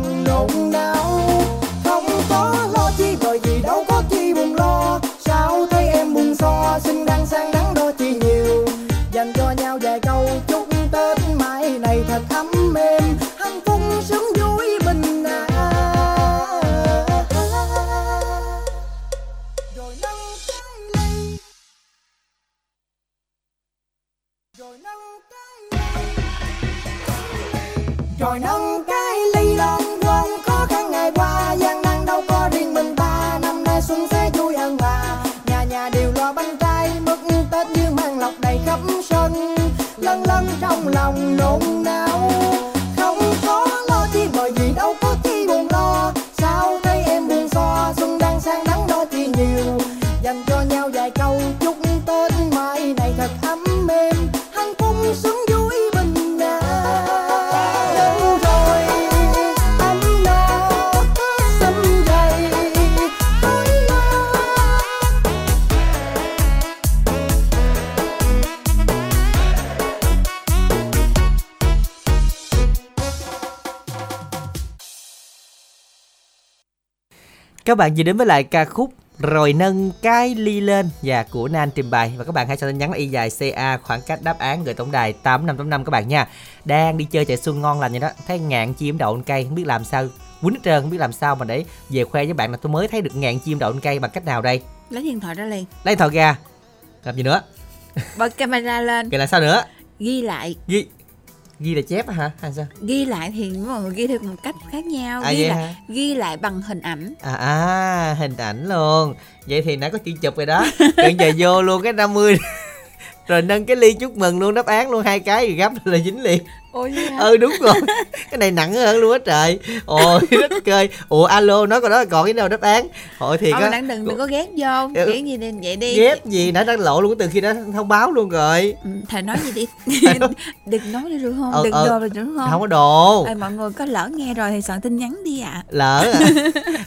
[SPEAKER 2] bạn vừa đến với lại ca khúc rồi nâng cái ly lên và của Nan trình bày và các bạn hãy cho tin nhắn là y dài CA khoảng cách đáp án gửi tổng đài 8585 các bạn nha. Đang đi chơi chạy xuân ngon lành vậy đó, thấy ngạn chim đậu cây không biết làm sao. Quýnh hết trơn không biết làm sao mà để về khoe với bạn là tôi mới thấy được ngạn chim đậu cây bằng cách nào đây?
[SPEAKER 3] Lấy điện thoại ra liền.
[SPEAKER 2] Lấy thò ra. Làm gì nữa?
[SPEAKER 3] Bật camera lên.
[SPEAKER 2] Kìa là sao nữa?
[SPEAKER 3] Ghi lại.
[SPEAKER 2] Ghi ghi là chép á hả? Hay sao?
[SPEAKER 3] Ghi lại thì mọi người ghi theo một cách khác nhau.
[SPEAKER 2] À,
[SPEAKER 3] ghi lại
[SPEAKER 2] hả?
[SPEAKER 3] ghi lại bằng hình ảnh.
[SPEAKER 2] À, à hình ảnh luôn. Vậy thì nãy có chuyện chụp rồi đó. Bây giờ vô luôn cái 50 rồi nâng cái ly chúc mừng luôn đáp án luôn hai cái rồi gấp là dính liền
[SPEAKER 3] ôi
[SPEAKER 2] ừ đúng rồi. Cái này nặng hơn luôn á trời. Ôi rất cười. Ủa alo nói còn đó còn cái đâu đáp án? Hội thiệt
[SPEAKER 3] Thôi
[SPEAKER 2] á.
[SPEAKER 3] đừng đừng có ghét vô
[SPEAKER 2] Ừ.
[SPEAKER 3] kiểu gì đi vậy đi.
[SPEAKER 2] Ghép gì? Đã đã lộ luôn từ khi đã thông báo luôn rồi.
[SPEAKER 3] Ừ, thầy nói gì đi. Đừng nói đi được không?
[SPEAKER 2] Ờ,
[SPEAKER 3] đừng
[SPEAKER 2] ờ,
[SPEAKER 3] đồ rồi được không?
[SPEAKER 2] Không có đồ
[SPEAKER 3] Ê, mọi người có lỡ nghe rồi thì soạn tin nhắn đi ạ.
[SPEAKER 2] Lỡ à.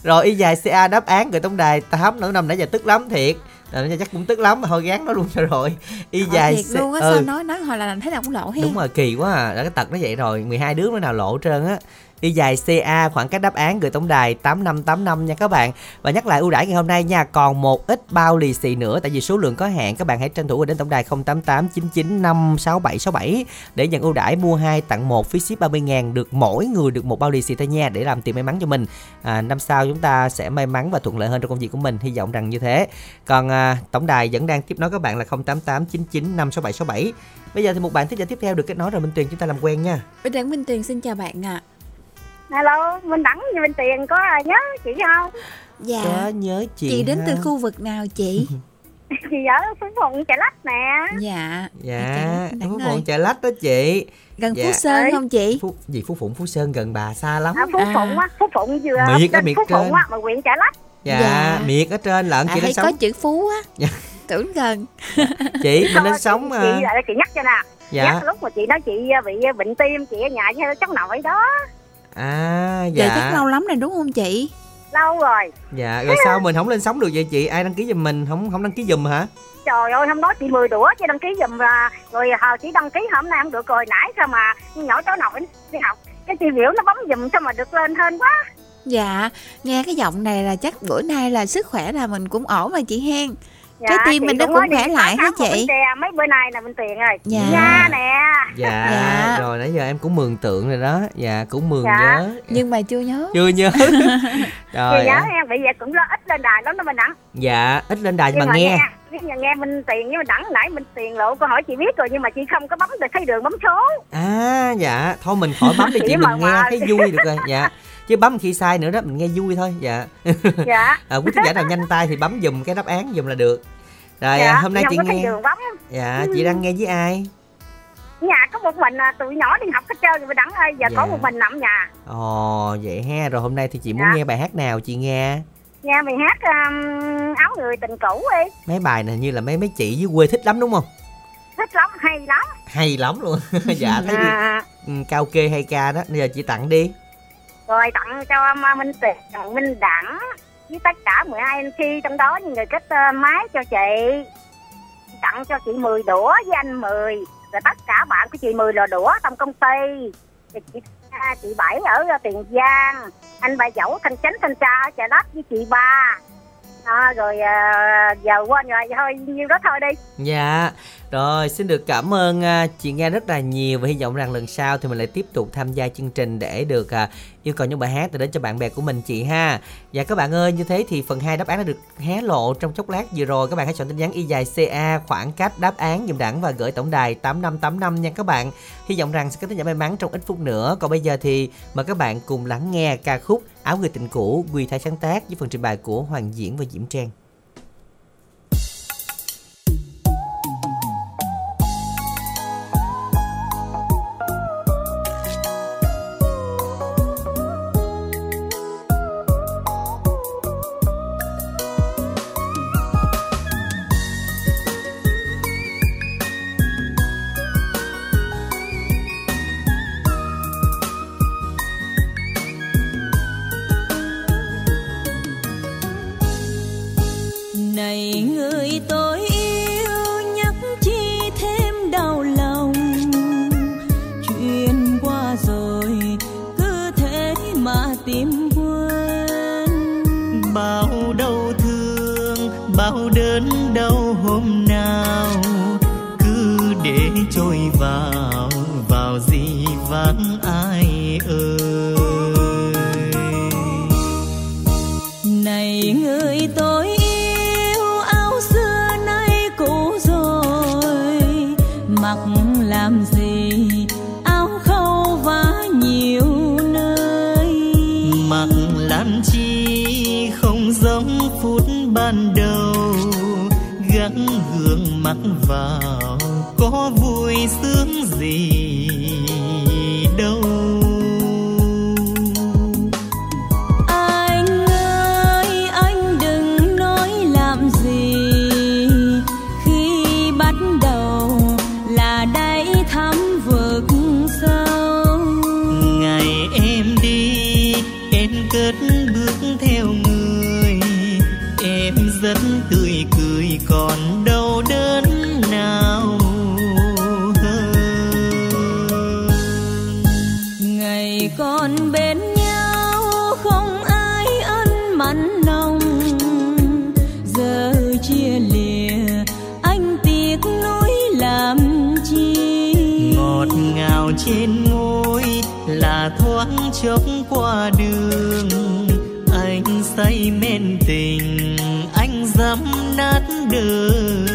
[SPEAKER 2] rồi y dài ca đáp án gửi tổng đài tám nửa năm nãy giờ tức lắm thiệt. Nó chắc cũng tức lắm mà thôi gán nó luôn cho rồi. Y dài
[SPEAKER 3] thiệt
[SPEAKER 2] C-
[SPEAKER 3] luôn á
[SPEAKER 2] ừ.
[SPEAKER 3] sao nói nói hồi là thấy là cũng lộ he
[SPEAKER 2] đúng rồi kỳ quá à. Đã tật nó vậy rồi 12 đứa nó nào lộ trơn á y dài CA khoảng cách đáp án gửi tổng đài 8585 nha các bạn. Và nhắc lại ưu đãi ngày hôm nay nha còn một ít bao lì xì nữa tại vì số lượng có hạn các bạn hãy tranh thủ gọi đến tổng đài 0889956767 để nhận ưu đãi mua 2 tặng 1 phí ship 30 ngàn được mỗi người được một bao lì xì thôi nha để làm tiền may mắn cho mình. À, năm sau chúng ta sẽ may mắn và thuận lợi hơn trong công việc của mình hy vọng rằng như thế. Còn à, tổng đài vẫn đang tiếp nối các bạn là 0889956767 bây giờ thì một bạn thính giả tiếp theo được kết nối rồi Minh Tuyền chúng ta làm quen nha.
[SPEAKER 3] Bình Đẳng Minh Tuyền xin chào bạn ạ.
[SPEAKER 13] Alo, Minh Đẳng với Minh Tiền có nhớ chị không?
[SPEAKER 3] Dạ
[SPEAKER 2] Có nhớ chị
[SPEAKER 3] Chị đến
[SPEAKER 2] ha?
[SPEAKER 3] từ khu vực nào chị
[SPEAKER 13] Chị ở Phú Thuận Chợ Lách nè.
[SPEAKER 3] Dạ
[SPEAKER 2] Dạ, Phú. Phụng chợ lách đó chị
[SPEAKER 3] Gần
[SPEAKER 2] Dạ.
[SPEAKER 3] Phú Sơn không chị
[SPEAKER 2] Phú, gì Phú Phụng Phú Sơn gần bà xa lắm
[SPEAKER 13] À, Phú Thuận á, Phú Thuận vừa
[SPEAKER 2] Miệt
[SPEAKER 13] trên
[SPEAKER 2] miệt
[SPEAKER 13] Phú
[SPEAKER 2] trên.
[SPEAKER 13] Thuận á, mà huyện Chợ Lách.
[SPEAKER 2] Dạ,
[SPEAKER 3] Dạ.
[SPEAKER 2] miệt ở trên lận
[SPEAKER 3] à,
[SPEAKER 2] chị
[SPEAKER 3] hay
[SPEAKER 2] đến
[SPEAKER 3] có
[SPEAKER 2] sống
[SPEAKER 3] chữ Phú á
[SPEAKER 2] Dạ.
[SPEAKER 3] Tưởng gần
[SPEAKER 2] Chị mình đến
[SPEAKER 13] Thôi,
[SPEAKER 2] sống
[SPEAKER 13] chị,
[SPEAKER 2] mà
[SPEAKER 13] chị, lại chị nhắc cho nè.
[SPEAKER 2] Dạ.
[SPEAKER 13] Nhắc lúc mà chị nói chị bị bệnh tim, chị ở nhà với cháu nội đó.
[SPEAKER 2] À
[SPEAKER 3] Dạ.
[SPEAKER 2] Dạ
[SPEAKER 3] chắc lâu lắm rồi đúng không chị?
[SPEAKER 13] lâu rồi.
[SPEAKER 2] Dạ rồi sao mình không lên sóng được vậy chị? Ai đăng ký giùm mình? Không không đăng ký giùm hả?
[SPEAKER 13] Trời ơi hôm đó chị 10 đũa chị đăng ký giùm à, rồi hờ chị đăng ký hôm nay không được rồi nãy sao mà nhỏ cháu nội đi học. Cái chị biểu nó bấm giùm sao mà được lên hơn quá.
[SPEAKER 3] Dạ, nghe cái giọng này là chắc bữa nay là sức khỏe là mình cũng ổn mà chị hen.
[SPEAKER 13] Dạ,
[SPEAKER 3] Trái tim
[SPEAKER 13] chị
[SPEAKER 3] mình nó
[SPEAKER 13] cũng
[SPEAKER 3] khỏe lại hả chị?
[SPEAKER 13] mấy bữa nay là mình tiền rồi.
[SPEAKER 3] Dạ.
[SPEAKER 13] nha nè.
[SPEAKER 2] Dạ,
[SPEAKER 3] Dạ.
[SPEAKER 2] rồi nãy giờ em cũng mường tượng rồi đó. Dạ cũng mường
[SPEAKER 13] Dạ.
[SPEAKER 2] nhớ.
[SPEAKER 3] Nhưng mà chưa nhớ.
[SPEAKER 2] chưa nhớ.
[SPEAKER 13] Chị
[SPEAKER 2] rồi
[SPEAKER 13] nhớ em bị vậy cũng lo ít lên đài lắm đó mình đẳng
[SPEAKER 2] dạ ít lên đài
[SPEAKER 13] nhưng
[SPEAKER 2] mà
[SPEAKER 13] mà
[SPEAKER 2] nghe.
[SPEAKER 13] nghe nghe, nghe mình tiền với mình đẳng nãy mình tiền lộ câu hỏi chị biết rồi nhưng mà chị không có bấm được thấy đường bấm số.
[SPEAKER 2] À dạ. Thôi mình khỏi bấm đi chị
[SPEAKER 13] Chỉ
[SPEAKER 2] mình nghe thấy vui được rồi. Dạ chứ bấm khi sai nữa đó mình nghe vui thôi dạ.
[SPEAKER 13] Dạ.
[SPEAKER 2] À, quý thính giả nào nhanh tay thì bấm dùm cái đáp án dùm là được. Rồi
[SPEAKER 13] dạ
[SPEAKER 2] à, hôm nay chị nghe dạ chị đang nghe với ai?
[SPEAKER 13] Nhà có một mình à, tụi nhỏ đi học hết trơn rồi mình đẳng ơi giờ
[SPEAKER 2] Dạ.
[SPEAKER 13] có một mình nằm nhà.
[SPEAKER 2] Ồ vậy ha rồi hôm nay thì chị muốn
[SPEAKER 13] Dạ.
[SPEAKER 2] nghe bài hát nào chị nghe?
[SPEAKER 13] Nghe mày hát um, áo người tình cũ đi.
[SPEAKER 2] Mấy bài này như là mấy mấy chị dưới quê thích lắm đúng không?
[SPEAKER 13] Thích lắm hay lắm.
[SPEAKER 2] Hay lắm luôn. Dạ thấy đi.
[SPEAKER 13] À,
[SPEAKER 2] ừ, cao kê hay ca đó. Bây giờ chị tặng đi
[SPEAKER 13] rồi tặng cho minh tiền minh đẳng với tất cả 12 MC trong đó những người kết ờ, máy cho chị. Tặng cho chị 10 đũa với anh 10 rồi tất cả bạn của chị 10 là đũa trong công ty. Thì chị chị bảy ở ờ, tiền giang. Anh bà dẫu thanh chánh thanh tra ở chợ đất với chị ba. À, rồi à, giờ quên rồi thôi nhiêu đó thôi đi.
[SPEAKER 2] Dạ, rồi xin được cảm ơn à, chị Nga rất là nhiều và hy vọng rằng lần sau thì mình lại tiếp tục tham gia chương trình để được à, yêu cầu những bài hát để đến cho bạn bè của mình chị ha. và các bạn ơi, như thế thì phần 2 đáp án đã được hé lộ trong chốc lát vừa rồi. Các bạn hãy chọn tin nhắn y dài CA khoảng cách đáp án dùm đẳng và gửi tổng đài 8585 nha các bạn. Hy vọng rằng sẽ có tin nhắn may mắn trong ít phút nữa. Còn bây giờ thì mời các bạn cùng lắng nghe ca khúc Áo người tình cũ Quy Thái sáng tác với phần trình bày của Hoàng Diễn và Diễm Trang.
[SPEAKER 9] Say men tình anh dám nát đời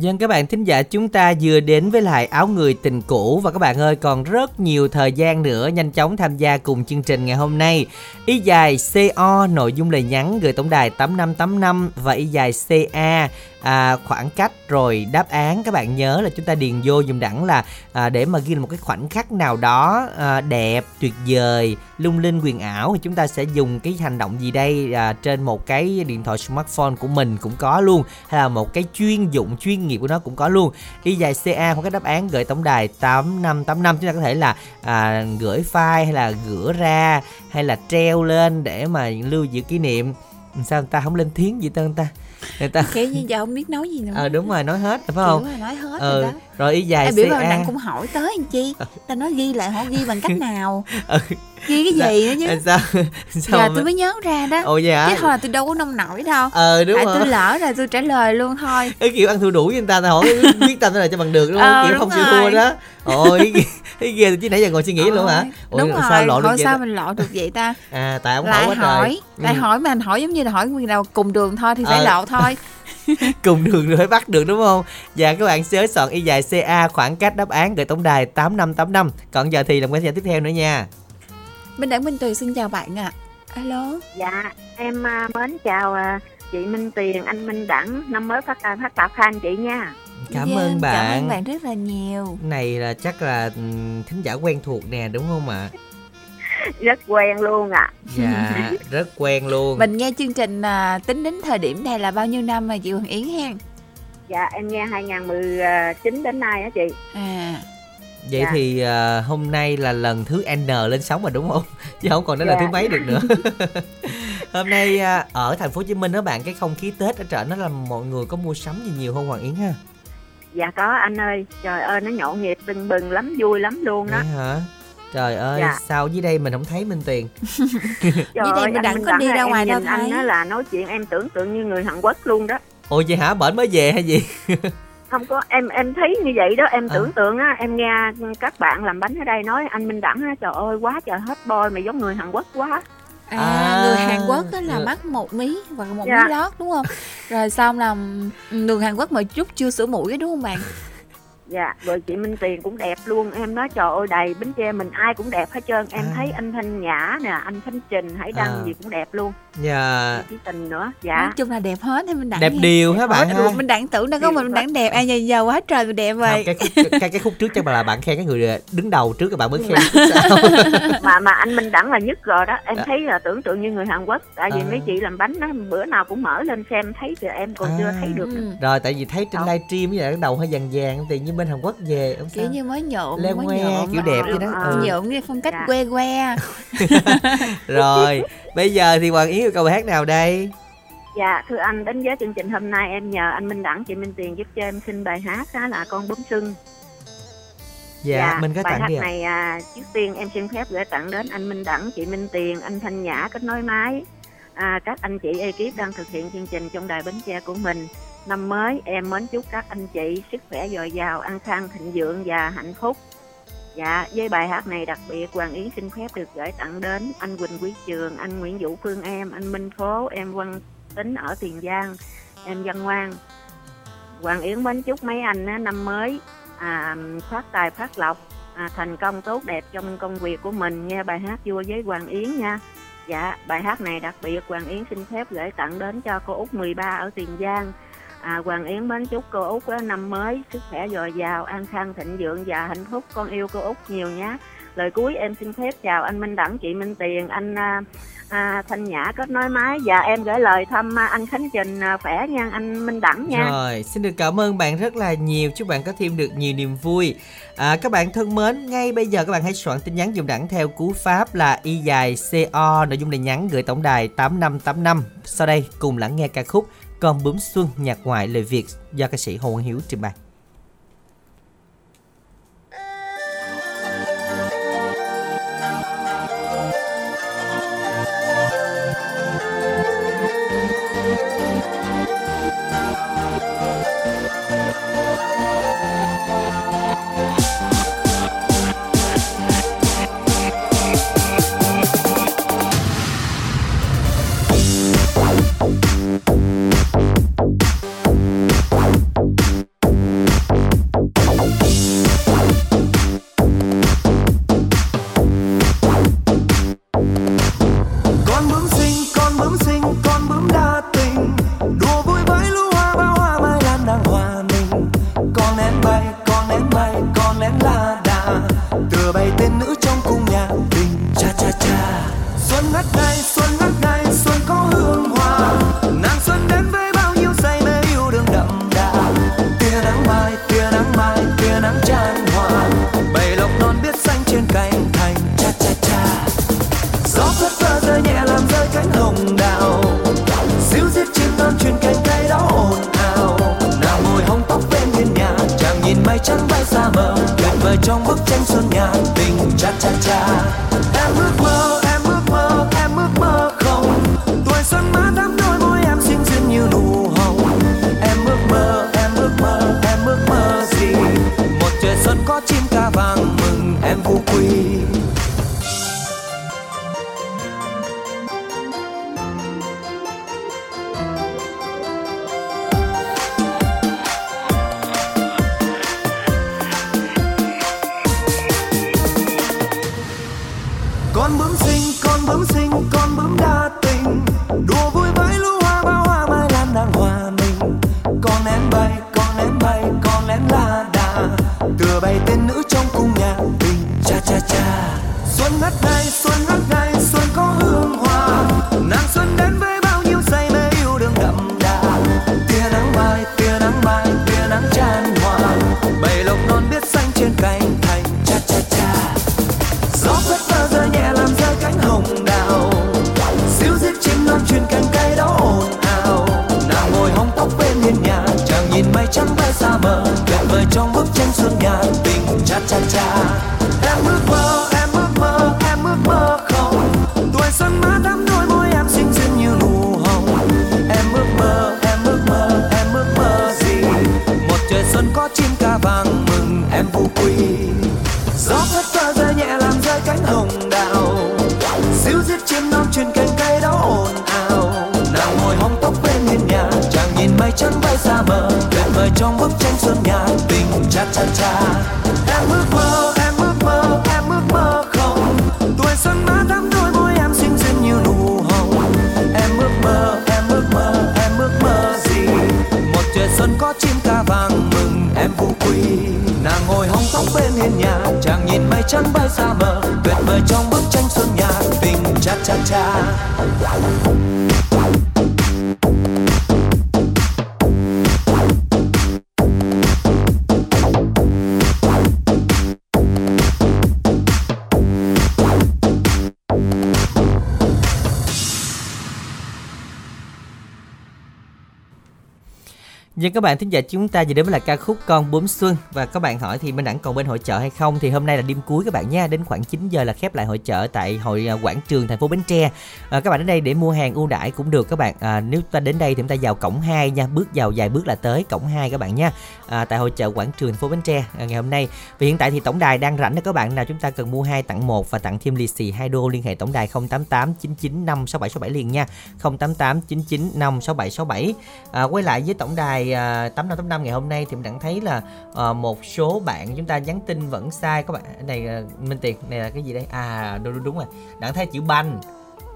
[SPEAKER 2] Dân các bạn thính giả, chúng ta vừa đến với lại áo người tình cũ và các bạn ơi, còn rất nhiều thời gian nữa, nhanh chóng tham gia cùng chương trình ngày hôm nay. Y dài CO nội dung lời nhắn gửi tổng đài 8585 và y dài CA à, khoảng cách rồi đáp án các bạn nhớ là chúng ta điền vô dùng đẳng là à, để mà ghi một cái khoảnh khắc nào đó à, đẹp tuyệt vời lung linh quyền ảo thì chúng ta sẽ dùng cái hành động gì đây? À, trên một cái điện thoại smartphone của mình cũng có luôn hay là một cái chuyên dụng chuyên nghiệp của nó cũng có luôn. Y dài ca có cái đáp án gửi tổng đài 8585 chúng ta có thể là à, gửi file hay là gửi ra hay là treo lên để mà lưu giữ kỷ niệm. Sao người ta không lên tiếng gì tên ta? Người ta
[SPEAKER 3] kiểu như giờ không biết nói gì nữa.
[SPEAKER 2] Ờ đúng rồi nói hết phải không?
[SPEAKER 3] Kiểu nói hết
[SPEAKER 2] ờ,
[SPEAKER 3] rồi đó.
[SPEAKER 2] rồi y dài
[SPEAKER 3] Em biểu
[SPEAKER 2] ca
[SPEAKER 3] cũng hỏi tới anh chi. Ta nói ghi lại họ ghi bằng cách nào.
[SPEAKER 2] Ừ.
[SPEAKER 3] ghi cái gì nữa chứ?
[SPEAKER 2] Sao sao
[SPEAKER 3] giờ
[SPEAKER 2] mà-
[SPEAKER 3] tôi mới nhớ ra đó.
[SPEAKER 2] Ồ, vậy hả?
[SPEAKER 3] chứ thôi là tôi đâu có nông nổi đâu.
[SPEAKER 2] Ờ đúng rồi.
[SPEAKER 3] tôi lỡ rồi tôi trả lời luôn thôi.
[SPEAKER 2] Cái kiểu ăn thua đủ với người ta ta hỏi biết tâm thế nào cho bằng được đúng không?
[SPEAKER 3] Ờ,
[SPEAKER 2] kiểu không chịu thua đó. Ôi cái, kia chứ nãy giờ ngồi suy nghĩ luôn hả? Ủa,
[SPEAKER 3] đúng rồi.
[SPEAKER 2] sao lộ được vậy
[SPEAKER 3] sao
[SPEAKER 2] đó?
[SPEAKER 3] mình lộ được vậy ta?
[SPEAKER 2] À tại ông hỏi
[SPEAKER 3] lại hỏi lại
[SPEAKER 2] Ừ.
[SPEAKER 3] hỏi mà anh hỏi giống như là hỏi người nào cùng đường thôi thì phải
[SPEAKER 2] Ờ.
[SPEAKER 3] lộ thôi.
[SPEAKER 2] Cùng đường rồi phải bắt được đúng không? Và các bạn nhớ soạn y dài ca khoảng cách đáp án gửi tổng đài 8585 còn giờ thì làm cái tiếp theo nữa nha
[SPEAKER 3] Minh Đẳng Minh Tùy xin chào bạn ạ. Alo.
[SPEAKER 14] Dạ, em à, mến chào à, chị Minh Tuyền, anh Minh Đẳng, năm mới phát phát tạ khan chị nha.
[SPEAKER 2] cảm
[SPEAKER 3] Dạ,
[SPEAKER 2] ơn
[SPEAKER 3] cảm
[SPEAKER 2] bạn.
[SPEAKER 3] ơn bạn rất là nhiều.
[SPEAKER 2] Này là chắc là ừm, thính giả quen thuộc nè đúng không ạ?
[SPEAKER 14] Rất quen luôn ạ.
[SPEAKER 2] dạ rất quen luôn.
[SPEAKER 3] Mình nghe chương trình à, tính đến thời điểm này là bao nhiêu năm mà chị Hoàng Yến hen?
[SPEAKER 14] Dạ, em nghe 2019 đến nay á chị.
[SPEAKER 3] à
[SPEAKER 2] Vậy
[SPEAKER 14] Dạ.
[SPEAKER 2] thì à, hôm nay là lần thứ N lên sóng mà đúng không? Chứ không còn là
[SPEAKER 14] Dạ.
[SPEAKER 2] thứ mấy được nữa. hôm nay à, ở thành phố Hồ Chí Minh đó bạn cái không khí Tết ở trển nó là mọi người có mua sắm gì nhiều không Hoàng Yến ha?
[SPEAKER 14] Dạ có anh ơi, trời ơi nó nhộn nhịp bừng bừng lắm, vui lắm luôn đó.
[SPEAKER 2] Hả? Trời ơi,
[SPEAKER 14] Dạ.
[SPEAKER 2] sao dưới đây mình không thấy Minh Tiền?
[SPEAKER 3] Dưới đây mình đặng có đi ra ngoài đâu
[SPEAKER 14] nhìn anh
[SPEAKER 3] thấy.
[SPEAKER 14] đó là nói chuyện em tưởng tượng như người Hàn Quốc luôn đó.
[SPEAKER 2] Ồ vậy hả? Bển mới về hay gì?
[SPEAKER 14] Không có em em thấy như vậy đó em
[SPEAKER 2] À.
[SPEAKER 14] tưởng tượng á em nghe các bạn làm bánh ở đây nói anh Minh Đẳng á trời ơi quá trời hết boy mà giống người Hàn Quốc quá
[SPEAKER 3] À,
[SPEAKER 2] À,
[SPEAKER 3] người Hàn Quốc á là
[SPEAKER 2] được.
[SPEAKER 3] mắc một mí là một
[SPEAKER 14] Dạ.
[SPEAKER 3] mí lót đúng không? Rồi xong là người Hàn Quốc mà chút chưa sửa mũi đúng không bạn?
[SPEAKER 14] Dạ rồi chị Minh Tiền cũng đẹp luôn em nói trời ơi đầy bến tre mình ai cũng đẹp hết trơn em
[SPEAKER 2] À.
[SPEAKER 14] thấy anh Thanh Nhã nè anh Thanh Trình Hải Đăng
[SPEAKER 2] À.
[SPEAKER 14] gì cũng đẹp luôn
[SPEAKER 2] Dạ.
[SPEAKER 14] chị Tình nữa
[SPEAKER 3] nói
[SPEAKER 14] dạ
[SPEAKER 3] chung là đẹp hết thì mình đẳng
[SPEAKER 2] Đẹp điều hả bạn ha?
[SPEAKER 3] mình đẳng tưởng đâu có mình đẳng đẹp à giờ giờ quá trời mình đẹp rồi
[SPEAKER 2] cái khúc cái, cái khúc trước chắc là bạn khen cái người đứng đầu trước các bạn mới khen khúc sau.
[SPEAKER 14] mà mà anh Minh Đẳng là nhất rồi đó em
[SPEAKER 2] Dạ.
[SPEAKER 14] thấy là tưởng tượng như người Hàn Quốc tại vì
[SPEAKER 2] À.
[SPEAKER 14] mấy chị làm bánh đó bữa nào cũng mở lên xem thấy thì em còn chưa thấy được nữa.
[SPEAKER 2] Rồi tại vì thấy trên livestream với lại cái đầu hơi vàng vàng tự bên Hàn Quốc về không
[SPEAKER 3] kiểu
[SPEAKER 2] sao.
[SPEAKER 3] như mới nhộn
[SPEAKER 2] Le
[SPEAKER 3] mới
[SPEAKER 2] ngoe,
[SPEAKER 3] nhộn
[SPEAKER 2] kiểu đẹp vậy đó. Ừ.
[SPEAKER 3] nhộn như phong cách
[SPEAKER 14] Dạ.
[SPEAKER 3] que que
[SPEAKER 2] Rồi, bây giờ thì Hoàng Yến yêu cầu bài hát nào đây?
[SPEAKER 14] Dạ, thưa anh, đến với chương trình hôm nay em nhờ anh Minh Đẳng, chị Minh Tiền giúp cho em xin bài hát đó là Con bướm sưng.
[SPEAKER 2] Dạ, mình có
[SPEAKER 14] bài
[SPEAKER 2] tặng
[SPEAKER 14] hát
[SPEAKER 2] đi ạ.
[SPEAKER 14] này à, trước tiên em xin phép gửi tặng đến anh Minh Đẳng, chị Minh Tiền, anh Thanh Nhã kết nối máy, à, các anh chị ekip đang thực hiện chương trình trong đài Bến Tre của mình. Năm mới em mến chúc các anh chị sức khỏe dồi dào, an khang, thịnh vượng và hạnh phúc. Dạ, với bài hát này đặc biệt Hoàng Yến xin phép được gửi tặng đến anh Quỳnh Quý Trường, anh Nguyễn Vũ Phương em, anh Minh Phố, em Văn Tính ở Tiền Giang, em Văn Ngoan. Hoàng Yến mến chúc mấy anh năm mới à, phát tài phát lộc, à, thành công tốt đẹp trong công việc của mình. Nghe bài hát vui với Hoàng Yến nha. Dạ, bài hát này đặc biệt Hoàng Yến xin phép gửi tặng đến cho cô Út 13 ở Tiền Giang. À, Hoàng Yến mến chúc cô Út năm mới sức khỏe dồi dào, an khang thịnh vượng và hạnh phúc. Con yêu cô Út nhiều nhé. Lời cuối em xin phép chào anh Minh Đẳng, chị Minh Tiền, anh à, à, Thanh Nhã kết nối máy và em gửi lời thăm à, anh Khánh Trình à, khỏe nha, anh Minh Đẳng nha.
[SPEAKER 2] Rồi, xin được cảm ơn bạn rất là nhiều. Chúc bạn có thêm được nhiều niềm vui. À, các bạn thân mến, ngay bây giờ các bạn hãy soạn tin nhắn dùng đẳng theo cú pháp là y dài CO. Nội dung này nhắn gửi tổng đài 8585. Sau đây cùng lắng nghe ca khúc còn bướm xuân nhạc ngoại lời Việt do ca sĩ Hồ Quang Hiếu trình bày.
[SPEAKER 15] Rơi cánh đào. Xíu xiết chim non truyền cánh cây đó ồn ào. Nàng ngồi hóng tóc bên hiên nhà, chàng nhìn mây trắng bay xa mờ tuyệt vời trong bức tranh xuân nhà tình cha cha cha
[SPEAKER 2] các bạn thính giả, chúng ta vừa đến với là ca khúc Con Bướm Xuân. Và các bạn hỏi thì Minh Đẳng còn bên hội chợ hay không? Thì hôm nay là đêm cuối các bạn nha. Đến khoảng 9 giờ là khép lại hội chợ tại hội à, quảng trường thành phố Bến Tre à, các bạn đến đây để mua hàng ưu đãi cũng được các bạn. À, nếu ta đến đây thì chúng ta vào cổng 2 nha bước vào vài bước là tới cổng 2 các bạn nha. À, tại hội chợ quảng trường phố Bến Tre à, ngày hôm nay. Vì hiện tại thì tổng đài đang rảnh đó các bạn. Nào chúng ta cần mua hai tặng một và tặng thêm lì xì hai đô liên hệ tổng đài 088 995 6767 liền nha. 088 995 6767 à, quay lại với tổng đài à, 8585 ngày hôm nay thì mình đã thấy là à, một số bạn chúng ta nhắn tin vẫn sai các bạn. Này à, Minh Tiền này là cái gì đây? À đúng đúng, đúng rồi. Đã thấy chữ banh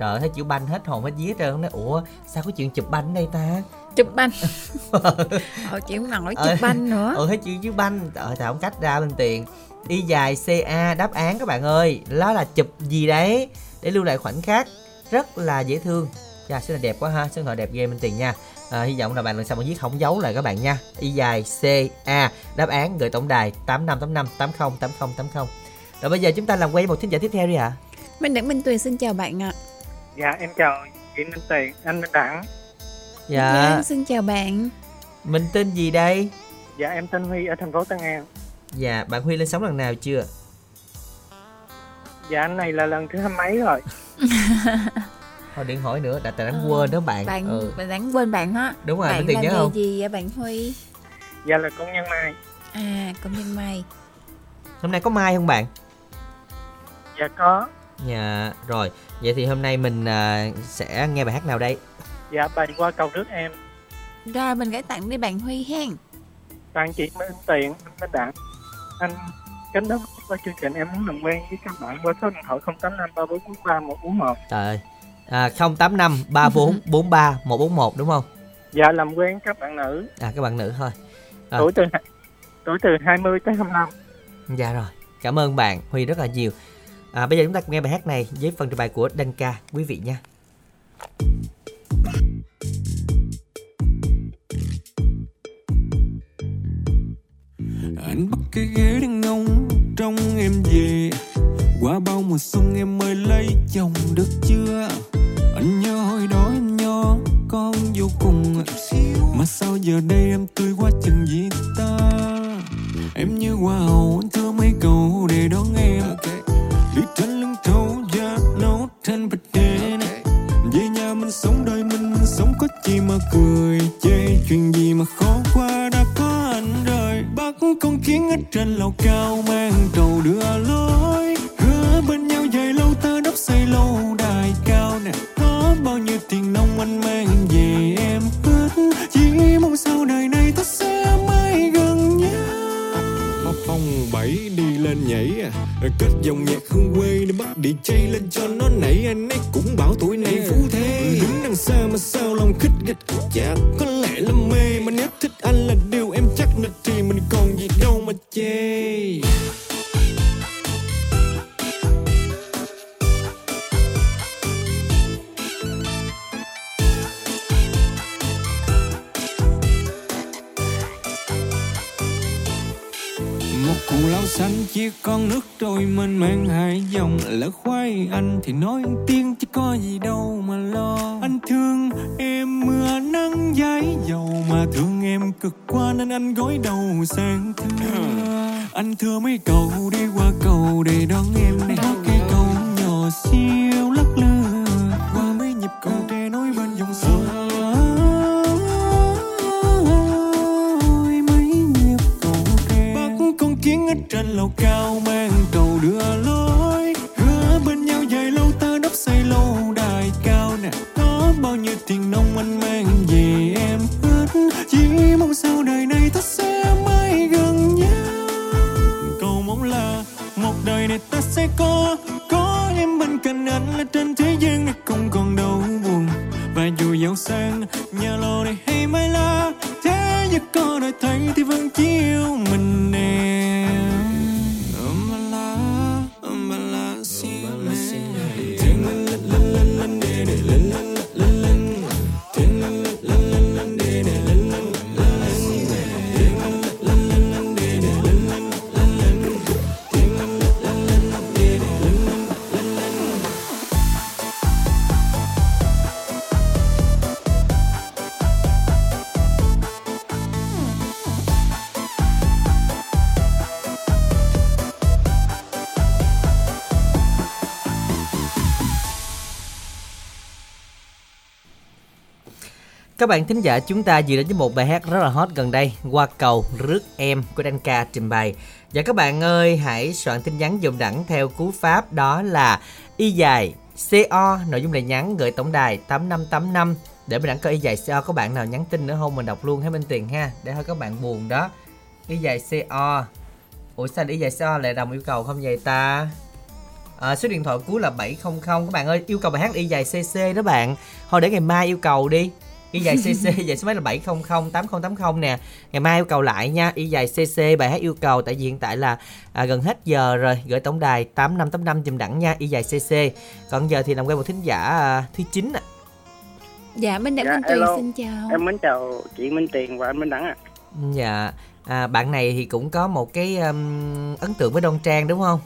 [SPEAKER 2] trời ơi, thấy chữ banh hết hồn hết vía trơn nói ủa sao có chuyện chụp banh đây ta?
[SPEAKER 3] Chụp banh. Ờ chịu không nổi chụp banh nữa.
[SPEAKER 2] ừ thấy chữ chữ banh. Trời thà không cách ra Minh Tiền. Y dài ca đáp án các bạn ơi đó là chụp gì đấy? Để lưu lại khoảnh khắc rất là dễ thương. Chà, số này đẹp quá ha, số thoại đẹp ghê Minh Tiền nha. À, Hy vọng là bạn lần sau mà viết không giấu lại các bạn nha. Y dài C A Đáp án gửi tổng đài 8585 80 80 80 Rồi bây giờ chúng ta làm quen một thính giả tiếp theo đi ạ.
[SPEAKER 3] Minh Đẳng Minh Tuyền xin chào bạn ạ
[SPEAKER 16] Dạ em chào chị Minh Tiền, anh Minh Đẳng.
[SPEAKER 2] Dạ
[SPEAKER 3] Vâng, xin chào bạn
[SPEAKER 2] Mình tên gì đây?
[SPEAKER 16] Dạ em tên Huy ở thành phố Tân An.
[SPEAKER 2] Dạ bạn Huy lên sóng lần nào chưa?
[SPEAKER 16] Dạ anh này là lần thứ hai mấy rồi.
[SPEAKER 2] Thôi đừng hỏi nữa, đã đã đánh quên đó bạn,
[SPEAKER 3] bạn
[SPEAKER 2] ừ.
[SPEAKER 3] bạn đáng quên bạn á
[SPEAKER 2] Đúng rồi,
[SPEAKER 3] bạn
[SPEAKER 2] Tiền nhớ không?
[SPEAKER 3] gì vậy bạn Huy
[SPEAKER 16] Dạ là công nhân mai.
[SPEAKER 3] à công nhân may
[SPEAKER 2] Hôm nay có mai không bạn?
[SPEAKER 16] Dạ có.
[SPEAKER 2] Dạ rồi Vậy thì hôm nay mình à, sẽ nghe bài hát nào đây?
[SPEAKER 16] Dạ bài qua cầu nước em.
[SPEAKER 3] rồi mình gửi tặng đi bạn Huy hen
[SPEAKER 16] Tặng chị Minh Tiền, anh Minh Đẳng. Anh kết nối qua chương trình em muốn làm quen với các bạn qua số điện thoại 085 3443 141.
[SPEAKER 2] Trời ơi à, 085 34 43 141 đúng không?
[SPEAKER 16] Dạ làm quen các bạn nữ
[SPEAKER 2] À các bạn nữ thôi à,
[SPEAKER 16] tuổi từ tuổi từ 20 tới 25.
[SPEAKER 2] Dạ rồi Cảm ơn bạn Huy rất là nhiều à, Bây giờ chúng ta cùng nghe bài hát này với phần trình bày của Đăng Ca Quý vị nha.
[SPEAKER 6] Anh bắt cái ghế đang ngông trong em về. Qua bao mùa xuân em mới lấy chồng được chưa? Anh nhớ hồi đó em nho con vô cùng mà sao giờ đây em tươi quá chừng gì ta? Em như hoa hậu anh thưa mấy câu để đón em đi trên lưng thấu giá nấu trên bạch đèn về nhà mình sống đời mình sống có chi mà cười chê. Chuyện gì mà khó qua đã có anh rồi bắt con kiến ở trên lầu cao mang trầu đưa lối. Hứa bên nhau dài lâu ta đắp xây lâu đài cao nè. Có bao nhiêu tiền nông anh mang về em hết chỉ mong sau đời này ta sẽ mãi gần nhau. Phong bảy đi lên nhảy à. Kết dòng nhạc hương quê để bắt đi chay lên cho nó nảy. Anh ấy cũng bảo tuổi này phú thế. Đứng đằng xa mà sao lòng khích gịch chắc có lẽ là mê mà nếu thích anh là điều em chắc nịch thì mình còn gì đâu mà chê. Con nước trôi mênh mang hai dòng lỡ khoai. Anh thì nói tiếng chứ có gì đâu mà lo. Anh thương em mưa nắng giấy dầu mà thương em cực quá nên anh gối đầu sang thưa anh. Thưa mấy cầu đi qua cầu để đón em. Này cái cầu nhỏ siêu lắc lư ngất trên lầu cao mang cầu đưa lối. Hứa bên nhau dài lâu ta đắp xây lâu đài cao nè. Có bao nhiêu tiền nông anh mang về em hết chỉ mong sau đời này ta sẽ mãi gần nhau. Cầu mong là một đời này ta sẽ có. Có em bên cạnh anh là trên thế gian này không còn đau buồn. Và dù giàu sang, nhà lô này hay mai la, thế giới có đời thấy thì vẫn chiếu
[SPEAKER 2] Các bạn thính giả chúng ta vừa đến với một bài hát rất là hot gần đây Qua cầu rước em của Đăng Ca trình bày. Và các bạn ơi hãy soạn tin nhắn dùng đẳng theo cú pháp đó là Y dài CO Nội dung lời nhắn gửi tổng đài 8585 Để mình đẳng coi Y dài CO có bạn nào nhắn tin nữa không? Mình đọc luôn hết bên tiền ha. Để thôi các bạn buồn đó. Y dài CO Ủa sao Y dài CO lại đồng yêu cầu không vậy ta? À, số điện thoại cuối là 700 các bạn ơi yêu cầu bài hát y dài cc đó bạn. Thôi để ngày mai yêu cầu đi y dài cc dài số máy là 700 8080 nè. Ngày mai yêu cầu lại nha y dài cc bài hát yêu cầu tại vì hiện tại là à, gần hết giờ rồi gửi tổng đài 8585 dùm đẳng nha y dài cc còn giờ thì làm quen một thính giả à, thứ chín ạ.
[SPEAKER 3] Dạ, Minh Đẳng
[SPEAKER 17] Dạ,
[SPEAKER 3] Minh Tuyền xin chào.
[SPEAKER 17] Em mến chào chị Minh Tiền và anh Minh Đẳng ạ.
[SPEAKER 2] dạ à, bạn này thì cũng có một cái um, ấn tượng với đoan trang đúng không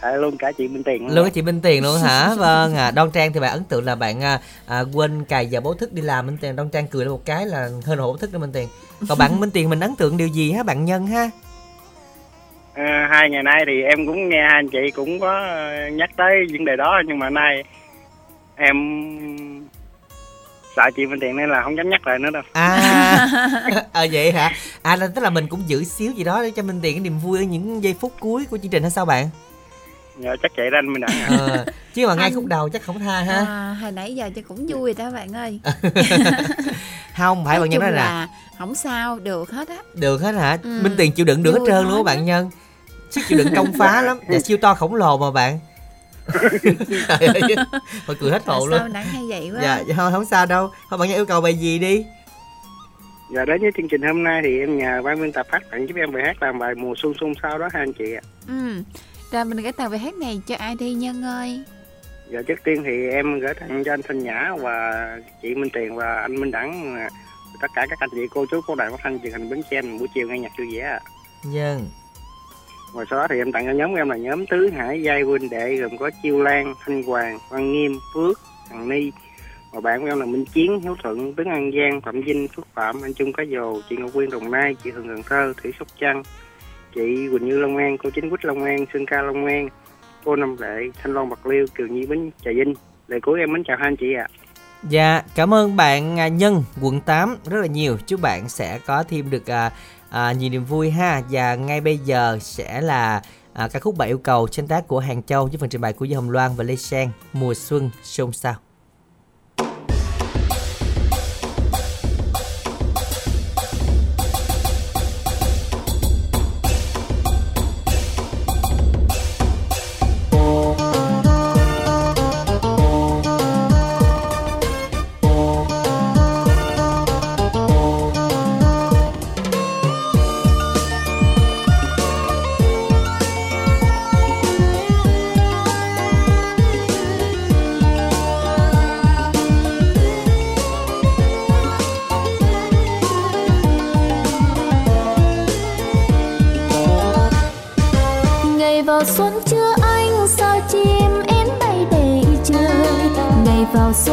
[SPEAKER 17] À, luôn cả chị Minh Tiền
[SPEAKER 2] luôn cái chị Minh Tiền luôn hả? Vâng à, đoan trang thì bạn ấn tượng là bạn à, à, quên cài giờ báo thức đi làm Minh Tiền. Đoan trang cười lên một cái là hơn báo thức đó Minh Tiền. Còn bạn Minh Tiền mình ấn tượng điều gì hả? Bạn nhân ha?
[SPEAKER 17] À, hai ngày nay thì em cũng nghe hai anh chị cũng có ờ, nhắc tới vấn đề đó nhưng mà nay em sợ chị Minh Tiền nên là không dám nhắc lại nữa đâu.
[SPEAKER 2] à ờ vậy hả? À là tức là mình cũng giữ xíu gì đó để cho Minh Tiền cái niềm vui ở những giây phút cuối của chương trình hay sao bạn
[SPEAKER 17] Dạ, chắc vậy đó anh Đẳng ạ.
[SPEAKER 2] ờ, chứ mà ngay
[SPEAKER 3] Anh-
[SPEAKER 2] khúc đầu chắc không tha ha
[SPEAKER 3] À, hồi nãy giờ cho cũng vui đó bạn ơi.
[SPEAKER 2] không phải
[SPEAKER 3] Nói
[SPEAKER 2] bạn nhân nói là
[SPEAKER 3] là không sao, được hết á.
[SPEAKER 2] được hết hả
[SPEAKER 3] Ừ.
[SPEAKER 2] Minh Tiền chịu đựng được hết
[SPEAKER 3] Vui
[SPEAKER 2] trơn
[SPEAKER 3] hết
[SPEAKER 2] luôn á bạn nhân sức chịu đựng công phá lắm và siêu to khổng lồ mà bạn Thôi cười hết hồn luôn
[SPEAKER 3] sao hay vậy quá.
[SPEAKER 2] dạ thôi không sao đâu thôi bạn nhân yêu cầu bài gì đi
[SPEAKER 17] Dạ đến với chương trình hôm nay thì em nhờ ban biên tập phát tặng giúp em bài hát làm bài mùa xuân xuân sau đó hai anh chị ạ.
[SPEAKER 3] Ừ. Rồi mình gửi tặng bài hát này cho ai đi Nhân ơi?
[SPEAKER 17] Dạ trước tiên thì em gửi tặng cho anh Thanh Nhã và chị Minh Tiền và anh Minh Đẳng tất cả các anh chị cô chú cô đài phát thanh truyền hình Bến Tre buổi chiều nghe nhạc vui vẻ ạ.
[SPEAKER 2] Dân
[SPEAKER 17] Ngoài sau đó thì em tặng cho nhóm của em là nhóm Tứ Hải Giai huynh đệ gồm có Chiêu Lan, Thanh Hoàng, Văn Nghiêm, Phước, Hằng Ni. Và bạn của em là Minh Chiến, Hiếu Thuận, Tuấn An Giang, Phạm Vinh, Phước Phạm, Anh Trung Cá Dồ, chị Ngọc Quyên Đồng Nai, chị Hường Cần Thơ, Thủy Sóc Trăng, chị Quỳnh Như Long An, cô Chính Quýt Long An, Sơn Ca Long An, cô Năm Lệ, Thanh Long Bạc Liêu, Kiều Nhi Bến Trà Vinh. Lời cuối em mến chào hai anh chị ạ.
[SPEAKER 2] Dạ, cảm ơn bạn à, Nhân quận 8 rất là nhiều. Chúc bạn sẽ có thêm được à, à, nhiều niềm vui ha. Và ngay bây giờ sẽ là à, ca khúc bài yêu cầu sáng tác của Hàng Châu với phần trình bày của dương Hồng Loan và Lê Sang mùa xuân xôn xao.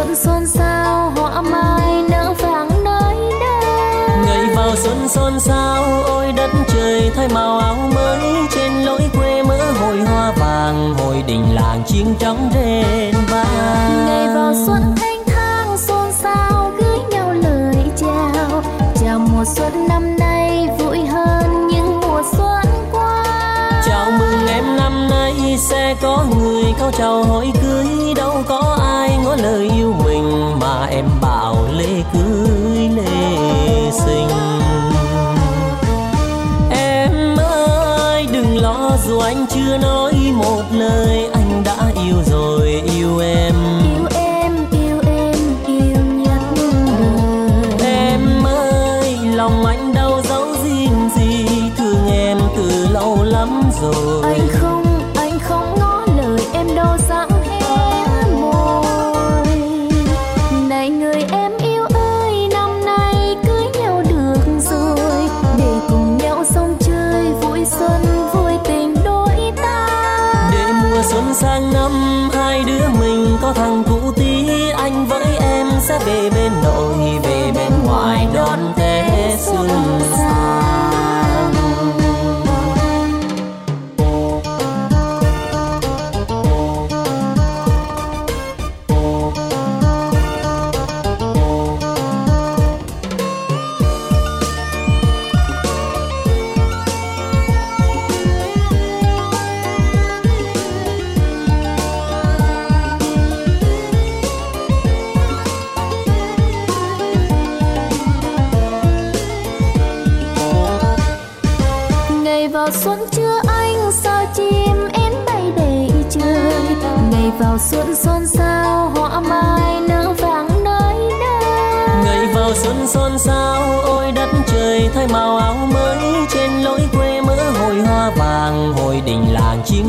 [SPEAKER 5] Xuân xôn xao hoa mai nở vàng nơi đây
[SPEAKER 18] ngày vào xuân xôn xao ôi đất trời thay màu áo mới. Trên lối quê mỡ hồi hoa vàng hồi đình làng chim trắng rền vang
[SPEAKER 5] ngày vào xuân thanh thang xôn xao gửi nhau lời chào. Chào mùa xuân năm nay vui hơn những mùa xuân qua.
[SPEAKER 18] Chào mừng em năm nay sẽ có người cao chào hỏi cưới. Đâu có lời yêu mình mà em bảo lễ cưới lễ sinh. Em ơi, đừng lo, dù anh chưa nói một lời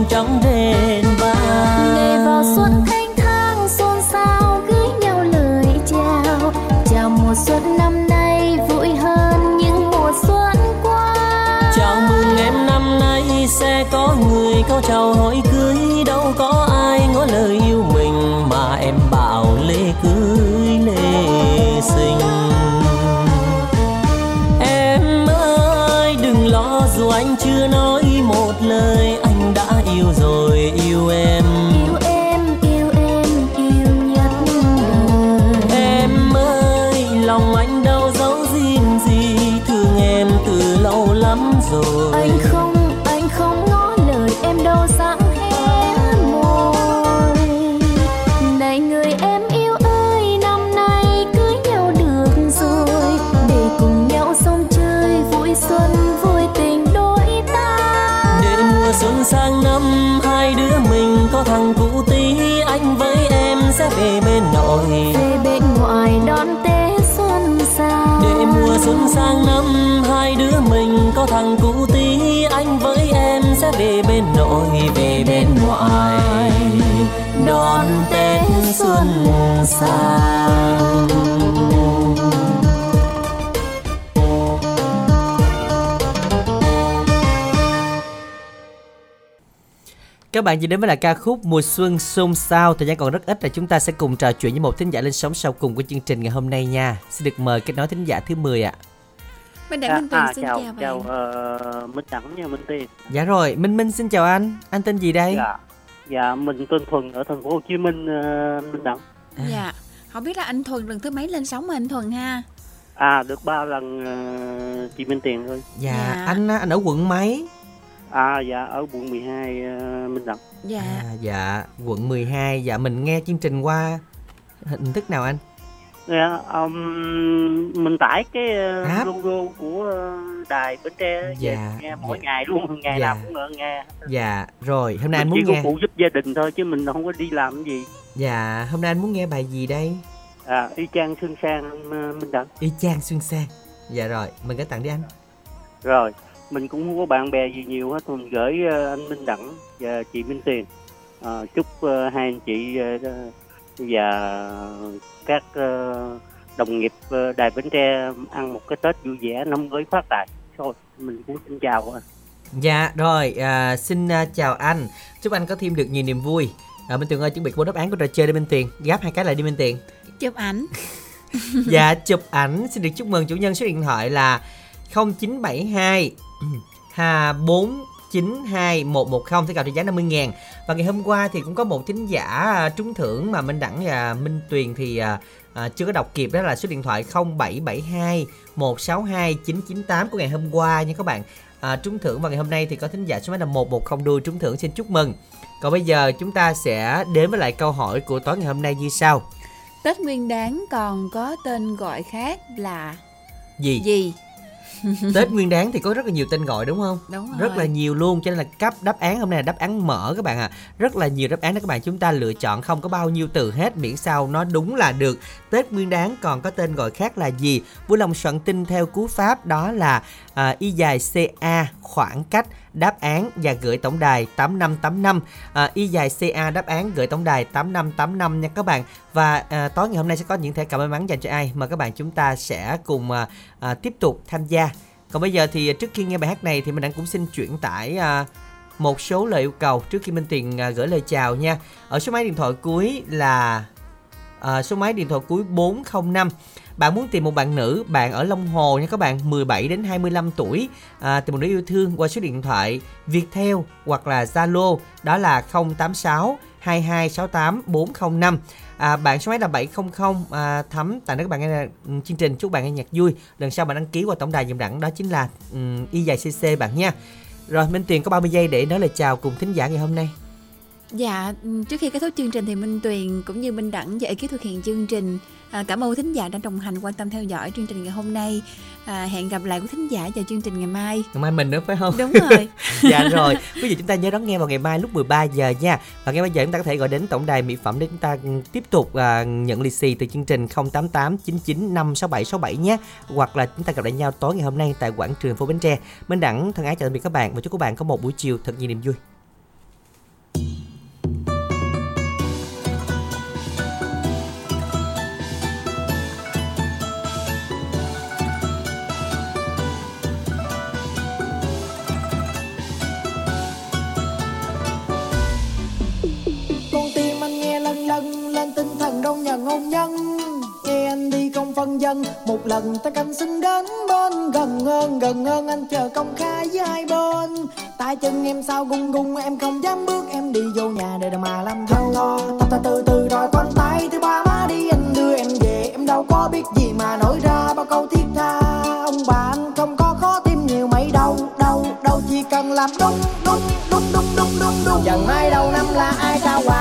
[SPEAKER 9] trắng đêm. Sang
[SPEAKER 2] Các bạn vừa đến với là ca khúc Mùa Xuân Xôn Xao Thời gian còn rất ít là chúng ta sẽ cùng trò chuyện với một thính giả lên sóng sau cùng của chương trình ngày hôm nay nha Xin được mời kết nối thính giả thứ 10 ạ
[SPEAKER 3] Minh Đẳng Minh Tuyền xin
[SPEAKER 19] chào,
[SPEAKER 3] chào bạn.
[SPEAKER 19] chào ờ, Minh Đẳng nha Minh Tiền.
[SPEAKER 2] Dạ rồi, Minh Minh xin chào anh Anh tên gì đây?
[SPEAKER 19] Dạ, dạ mình tên Thuần ở thành phố Hồ Chí Minh ờ, Minh Đẳng.
[SPEAKER 3] Dạ. Không biết là anh Thuần lần thứ mấy lên sóng mà anh Thuần ha?
[SPEAKER 19] À được ba lần ờ, chị Minh Tiền thôi.
[SPEAKER 2] Dạ,
[SPEAKER 3] Dạ.
[SPEAKER 2] anh anh ở quận mấy?
[SPEAKER 19] À dạ ở quận 12 ờ, Minh Đẳng.
[SPEAKER 3] Dạ.
[SPEAKER 2] À, dạ, quận 12 Dạ, mình nghe chương trình qua hình thức nào anh?
[SPEAKER 19] Dạ, um, mình tải cái ờ,
[SPEAKER 2] App.
[SPEAKER 19] logo của ờ, đài Bến Tre
[SPEAKER 2] Dạ,
[SPEAKER 19] nghe mỗi
[SPEAKER 2] dạ.
[SPEAKER 19] ngày luôn, ngày
[SPEAKER 2] Dạ.
[SPEAKER 19] nào cũng nghe.
[SPEAKER 2] Dạ, rồi, hôm nay anh
[SPEAKER 19] mình
[SPEAKER 2] muốn
[SPEAKER 19] chỉ
[SPEAKER 2] nghe
[SPEAKER 19] có phụ giúp gia đình thôi chứ mình không có đi làm gì.
[SPEAKER 2] Dạ, hôm nay anh muốn nghe bài gì đây?
[SPEAKER 19] À, y chang Sương Sang ờ, Minh Đẳng.
[SPEAKER 2] Y chang Xuân Sang Dạ rồi, mình có tặng đi anh
[SPEAKER 19] Rồi, mình cũng không có bạn bè gì nhiều hết, mình gửi anh Minh Đẳng và chị Minh Tiền. Ờ, chúc ờ, hai anh chị ờ, và các ờ, đồng nghiệp ờ, Đài Bến Tre ăn một cái Tết vui vẻ năm mới phát tài. Thôi, mình cũng xin chào.
[SPEAKER 2] Dạ rồi, à, xin à, chào anh Chúc anh có thêm được nhiều niềm vui à, Minh Tuyền ơi chuẩn bị bốn đáp án của trò chơi đi Minh Tuyền Gáp hai cái lại đi Minh Tuyền
[SPEAKER 3] Chụp ảnh.
[SPEAKER 2] Dạ chụp ảnh Xin được chúc mừng chủ nhân số điện thoại là 0972 hà 492 110 Thế cào trị giá 50 ngàn. Và ngày hôm qua thì cũng có một thính giả à, trúng thưởng mà Minh Đẳng và Minh Tuyền thì à, à, chưa có đọc kịp đó là số điện thoại 0772 162 998 của ngày hôm qua nha các bạn. À, trúng thưởng và ngày hôm nay thì có thính giả số máy là 110 đuôi trúng thưởng xin chúc mừng. Còn bây giờ chúng ta sẽ đến với lại câu hỏi của tối ngày hôm nay như sau.
[SPEAKER 3] Tết Nguyên Đán còn có tên gọi khác là
[SPEAKER 2] gì?
[SPEAKER 3] Gì?
[SPEAKER 2] Tết Nguyên Đán thì có rất là nhiều tên gọi đúng không?
[SPEAKER 3] Đúng rồi.
[SPEAKER 2] Rất là nhiều luôn cho nên là cấp đáp án hôm nay là đáp án mở các bạn ạ. À. Rất là nhiều đáp án đó các bạn chúng ta lựa chọn không có bao nhiêu từ hết miễn sao nó đúng là được. Tết Nguyên Đán còn có tên gọi khác là gì? Vui lòng soạn tin theo cú pháp đó là à, y dài CA khoảng cách đáp án và gửi tổng đài 8585 à, y dài CA đáp án gửi tổng đài 8585 nha các bạn. Và à, tối ngày hôm nay sẽ có những thẻ cào may mắn dành cho ai? Mà các bạn chúng ta sẽ cùng à, à, tiếp tục tham gia. Còn bây giờ thì trước khi nghe bài hát này thì mình đang cũng xin chuyển tải à, một số lời yêu cầu trước khi Minh Tuyền à, gửi lời chào nha. Ở số máy điện thoại cuối là à, số máy điện thoại cuối 405 bạn muốn tìm một bạn nữ bạn ở Long Hồ nha các bạn 17 đến 25 tuổi. À, tìm một đứa yêu thương qua số điện thoại Viettel hoặc là Zalo đó là 086 2268 405 à, bạn số máy là 700 à, thắm tại đến các bạn nghe ừ, chương trình. Chúc bạn nghe nhạc vui. Lần sau bạn đăng ký qua tổng đài dùm đẳng đó chính là um, y dài cc bạn nha. Rồi Minh Tuyền có 30 giây để nói lời chào cùng thính giả ngày hôm nay.
[SPEAKER 3] Dạ, trước khi kết thúc chương trình thì Minh Tuyền cũng như Minh Đẳng và ekip thực hiện chương trình à, cảm ơn thính giả đã đồng hành quan tâm theo dõi chương trình ngày hôm nay. À, hẹn gặp lại quý thính giả vào chương trình ngày mai.
[SPEAKER 2] Ngày mai mình nữa phải không?
[SPEAKER 3] Đúng rồi.
[SPEAKER 2] dạ rồi. Quý vị chúng ta nhớ đón nghe vào ngày mai lúc 13 giờ nha. Và ngay bây giờ chúng ta có thể gọi đến tổng đài mỹ phẩm để chúng ta tiếp tục à, nhận lì xì từ chương trình 088 99 567 67 nhé. Hoặc là chúng ta gặp lại nhau tối ngày hôm nay tại quảng trường phố Bến Tre. Minh Đẳng thân ái chào tạm biệt các bạn và chúc các bạn có một buổi chiều thật nhiều niềm vui.
[SPEAKER 12] Hôn nhân, nghe anh đi không phân dân. Một lần ta canh xin đến bên gần hơn gần hơn anh chờ công khai với hai bên. Tay chân em sao gung gung, em không dám bước, em đi vô nhà để mà làm dâu ta ta từ từ rồi con tay, thứ ba má đi anh đưa em về. Em đâu có biết gì mà nổi ra, bao câu thiết tha. Ông bà anh không có khó tim nhiều mấy đâu đâu đâu chỉ cần làm đúng đúng đúng đúng đúng đúng. Đúng chẳng mai đầu năm là ai trao quà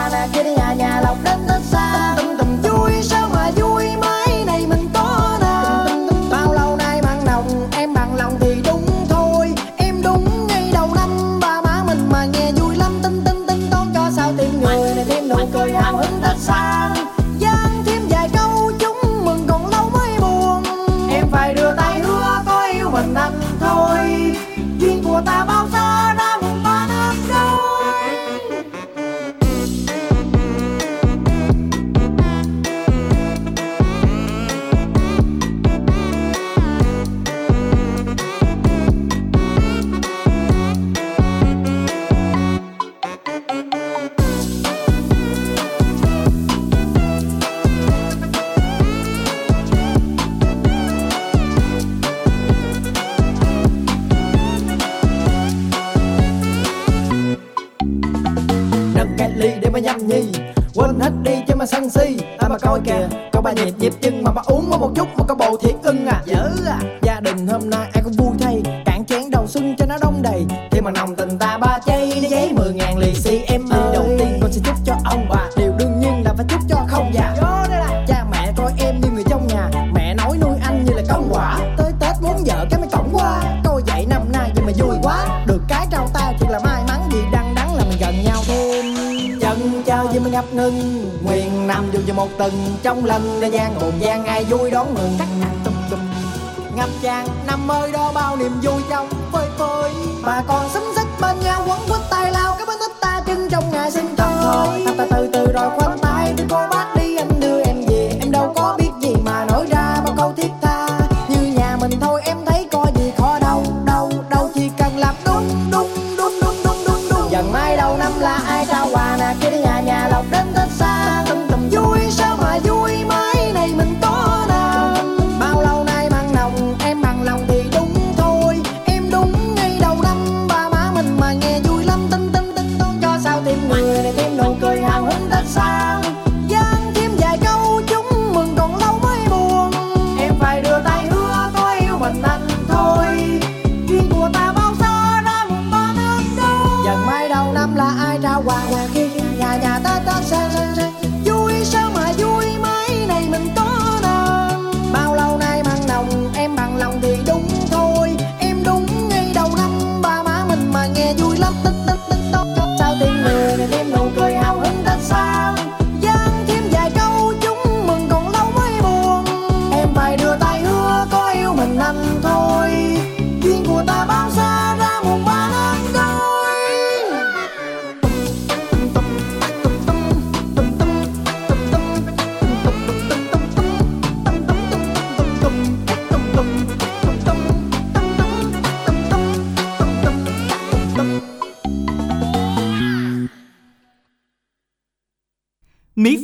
[SPEAKER 12] si ai mà coi kìa cậu ba nhịp nhịp chân mà bà uống có một chút mà có bầu thiệt ưng à. Dữ à. Trong lần để gian, hồn gian ai vui đón mừng. Cắt ngập tràn, năm mới đó bao niềm vui.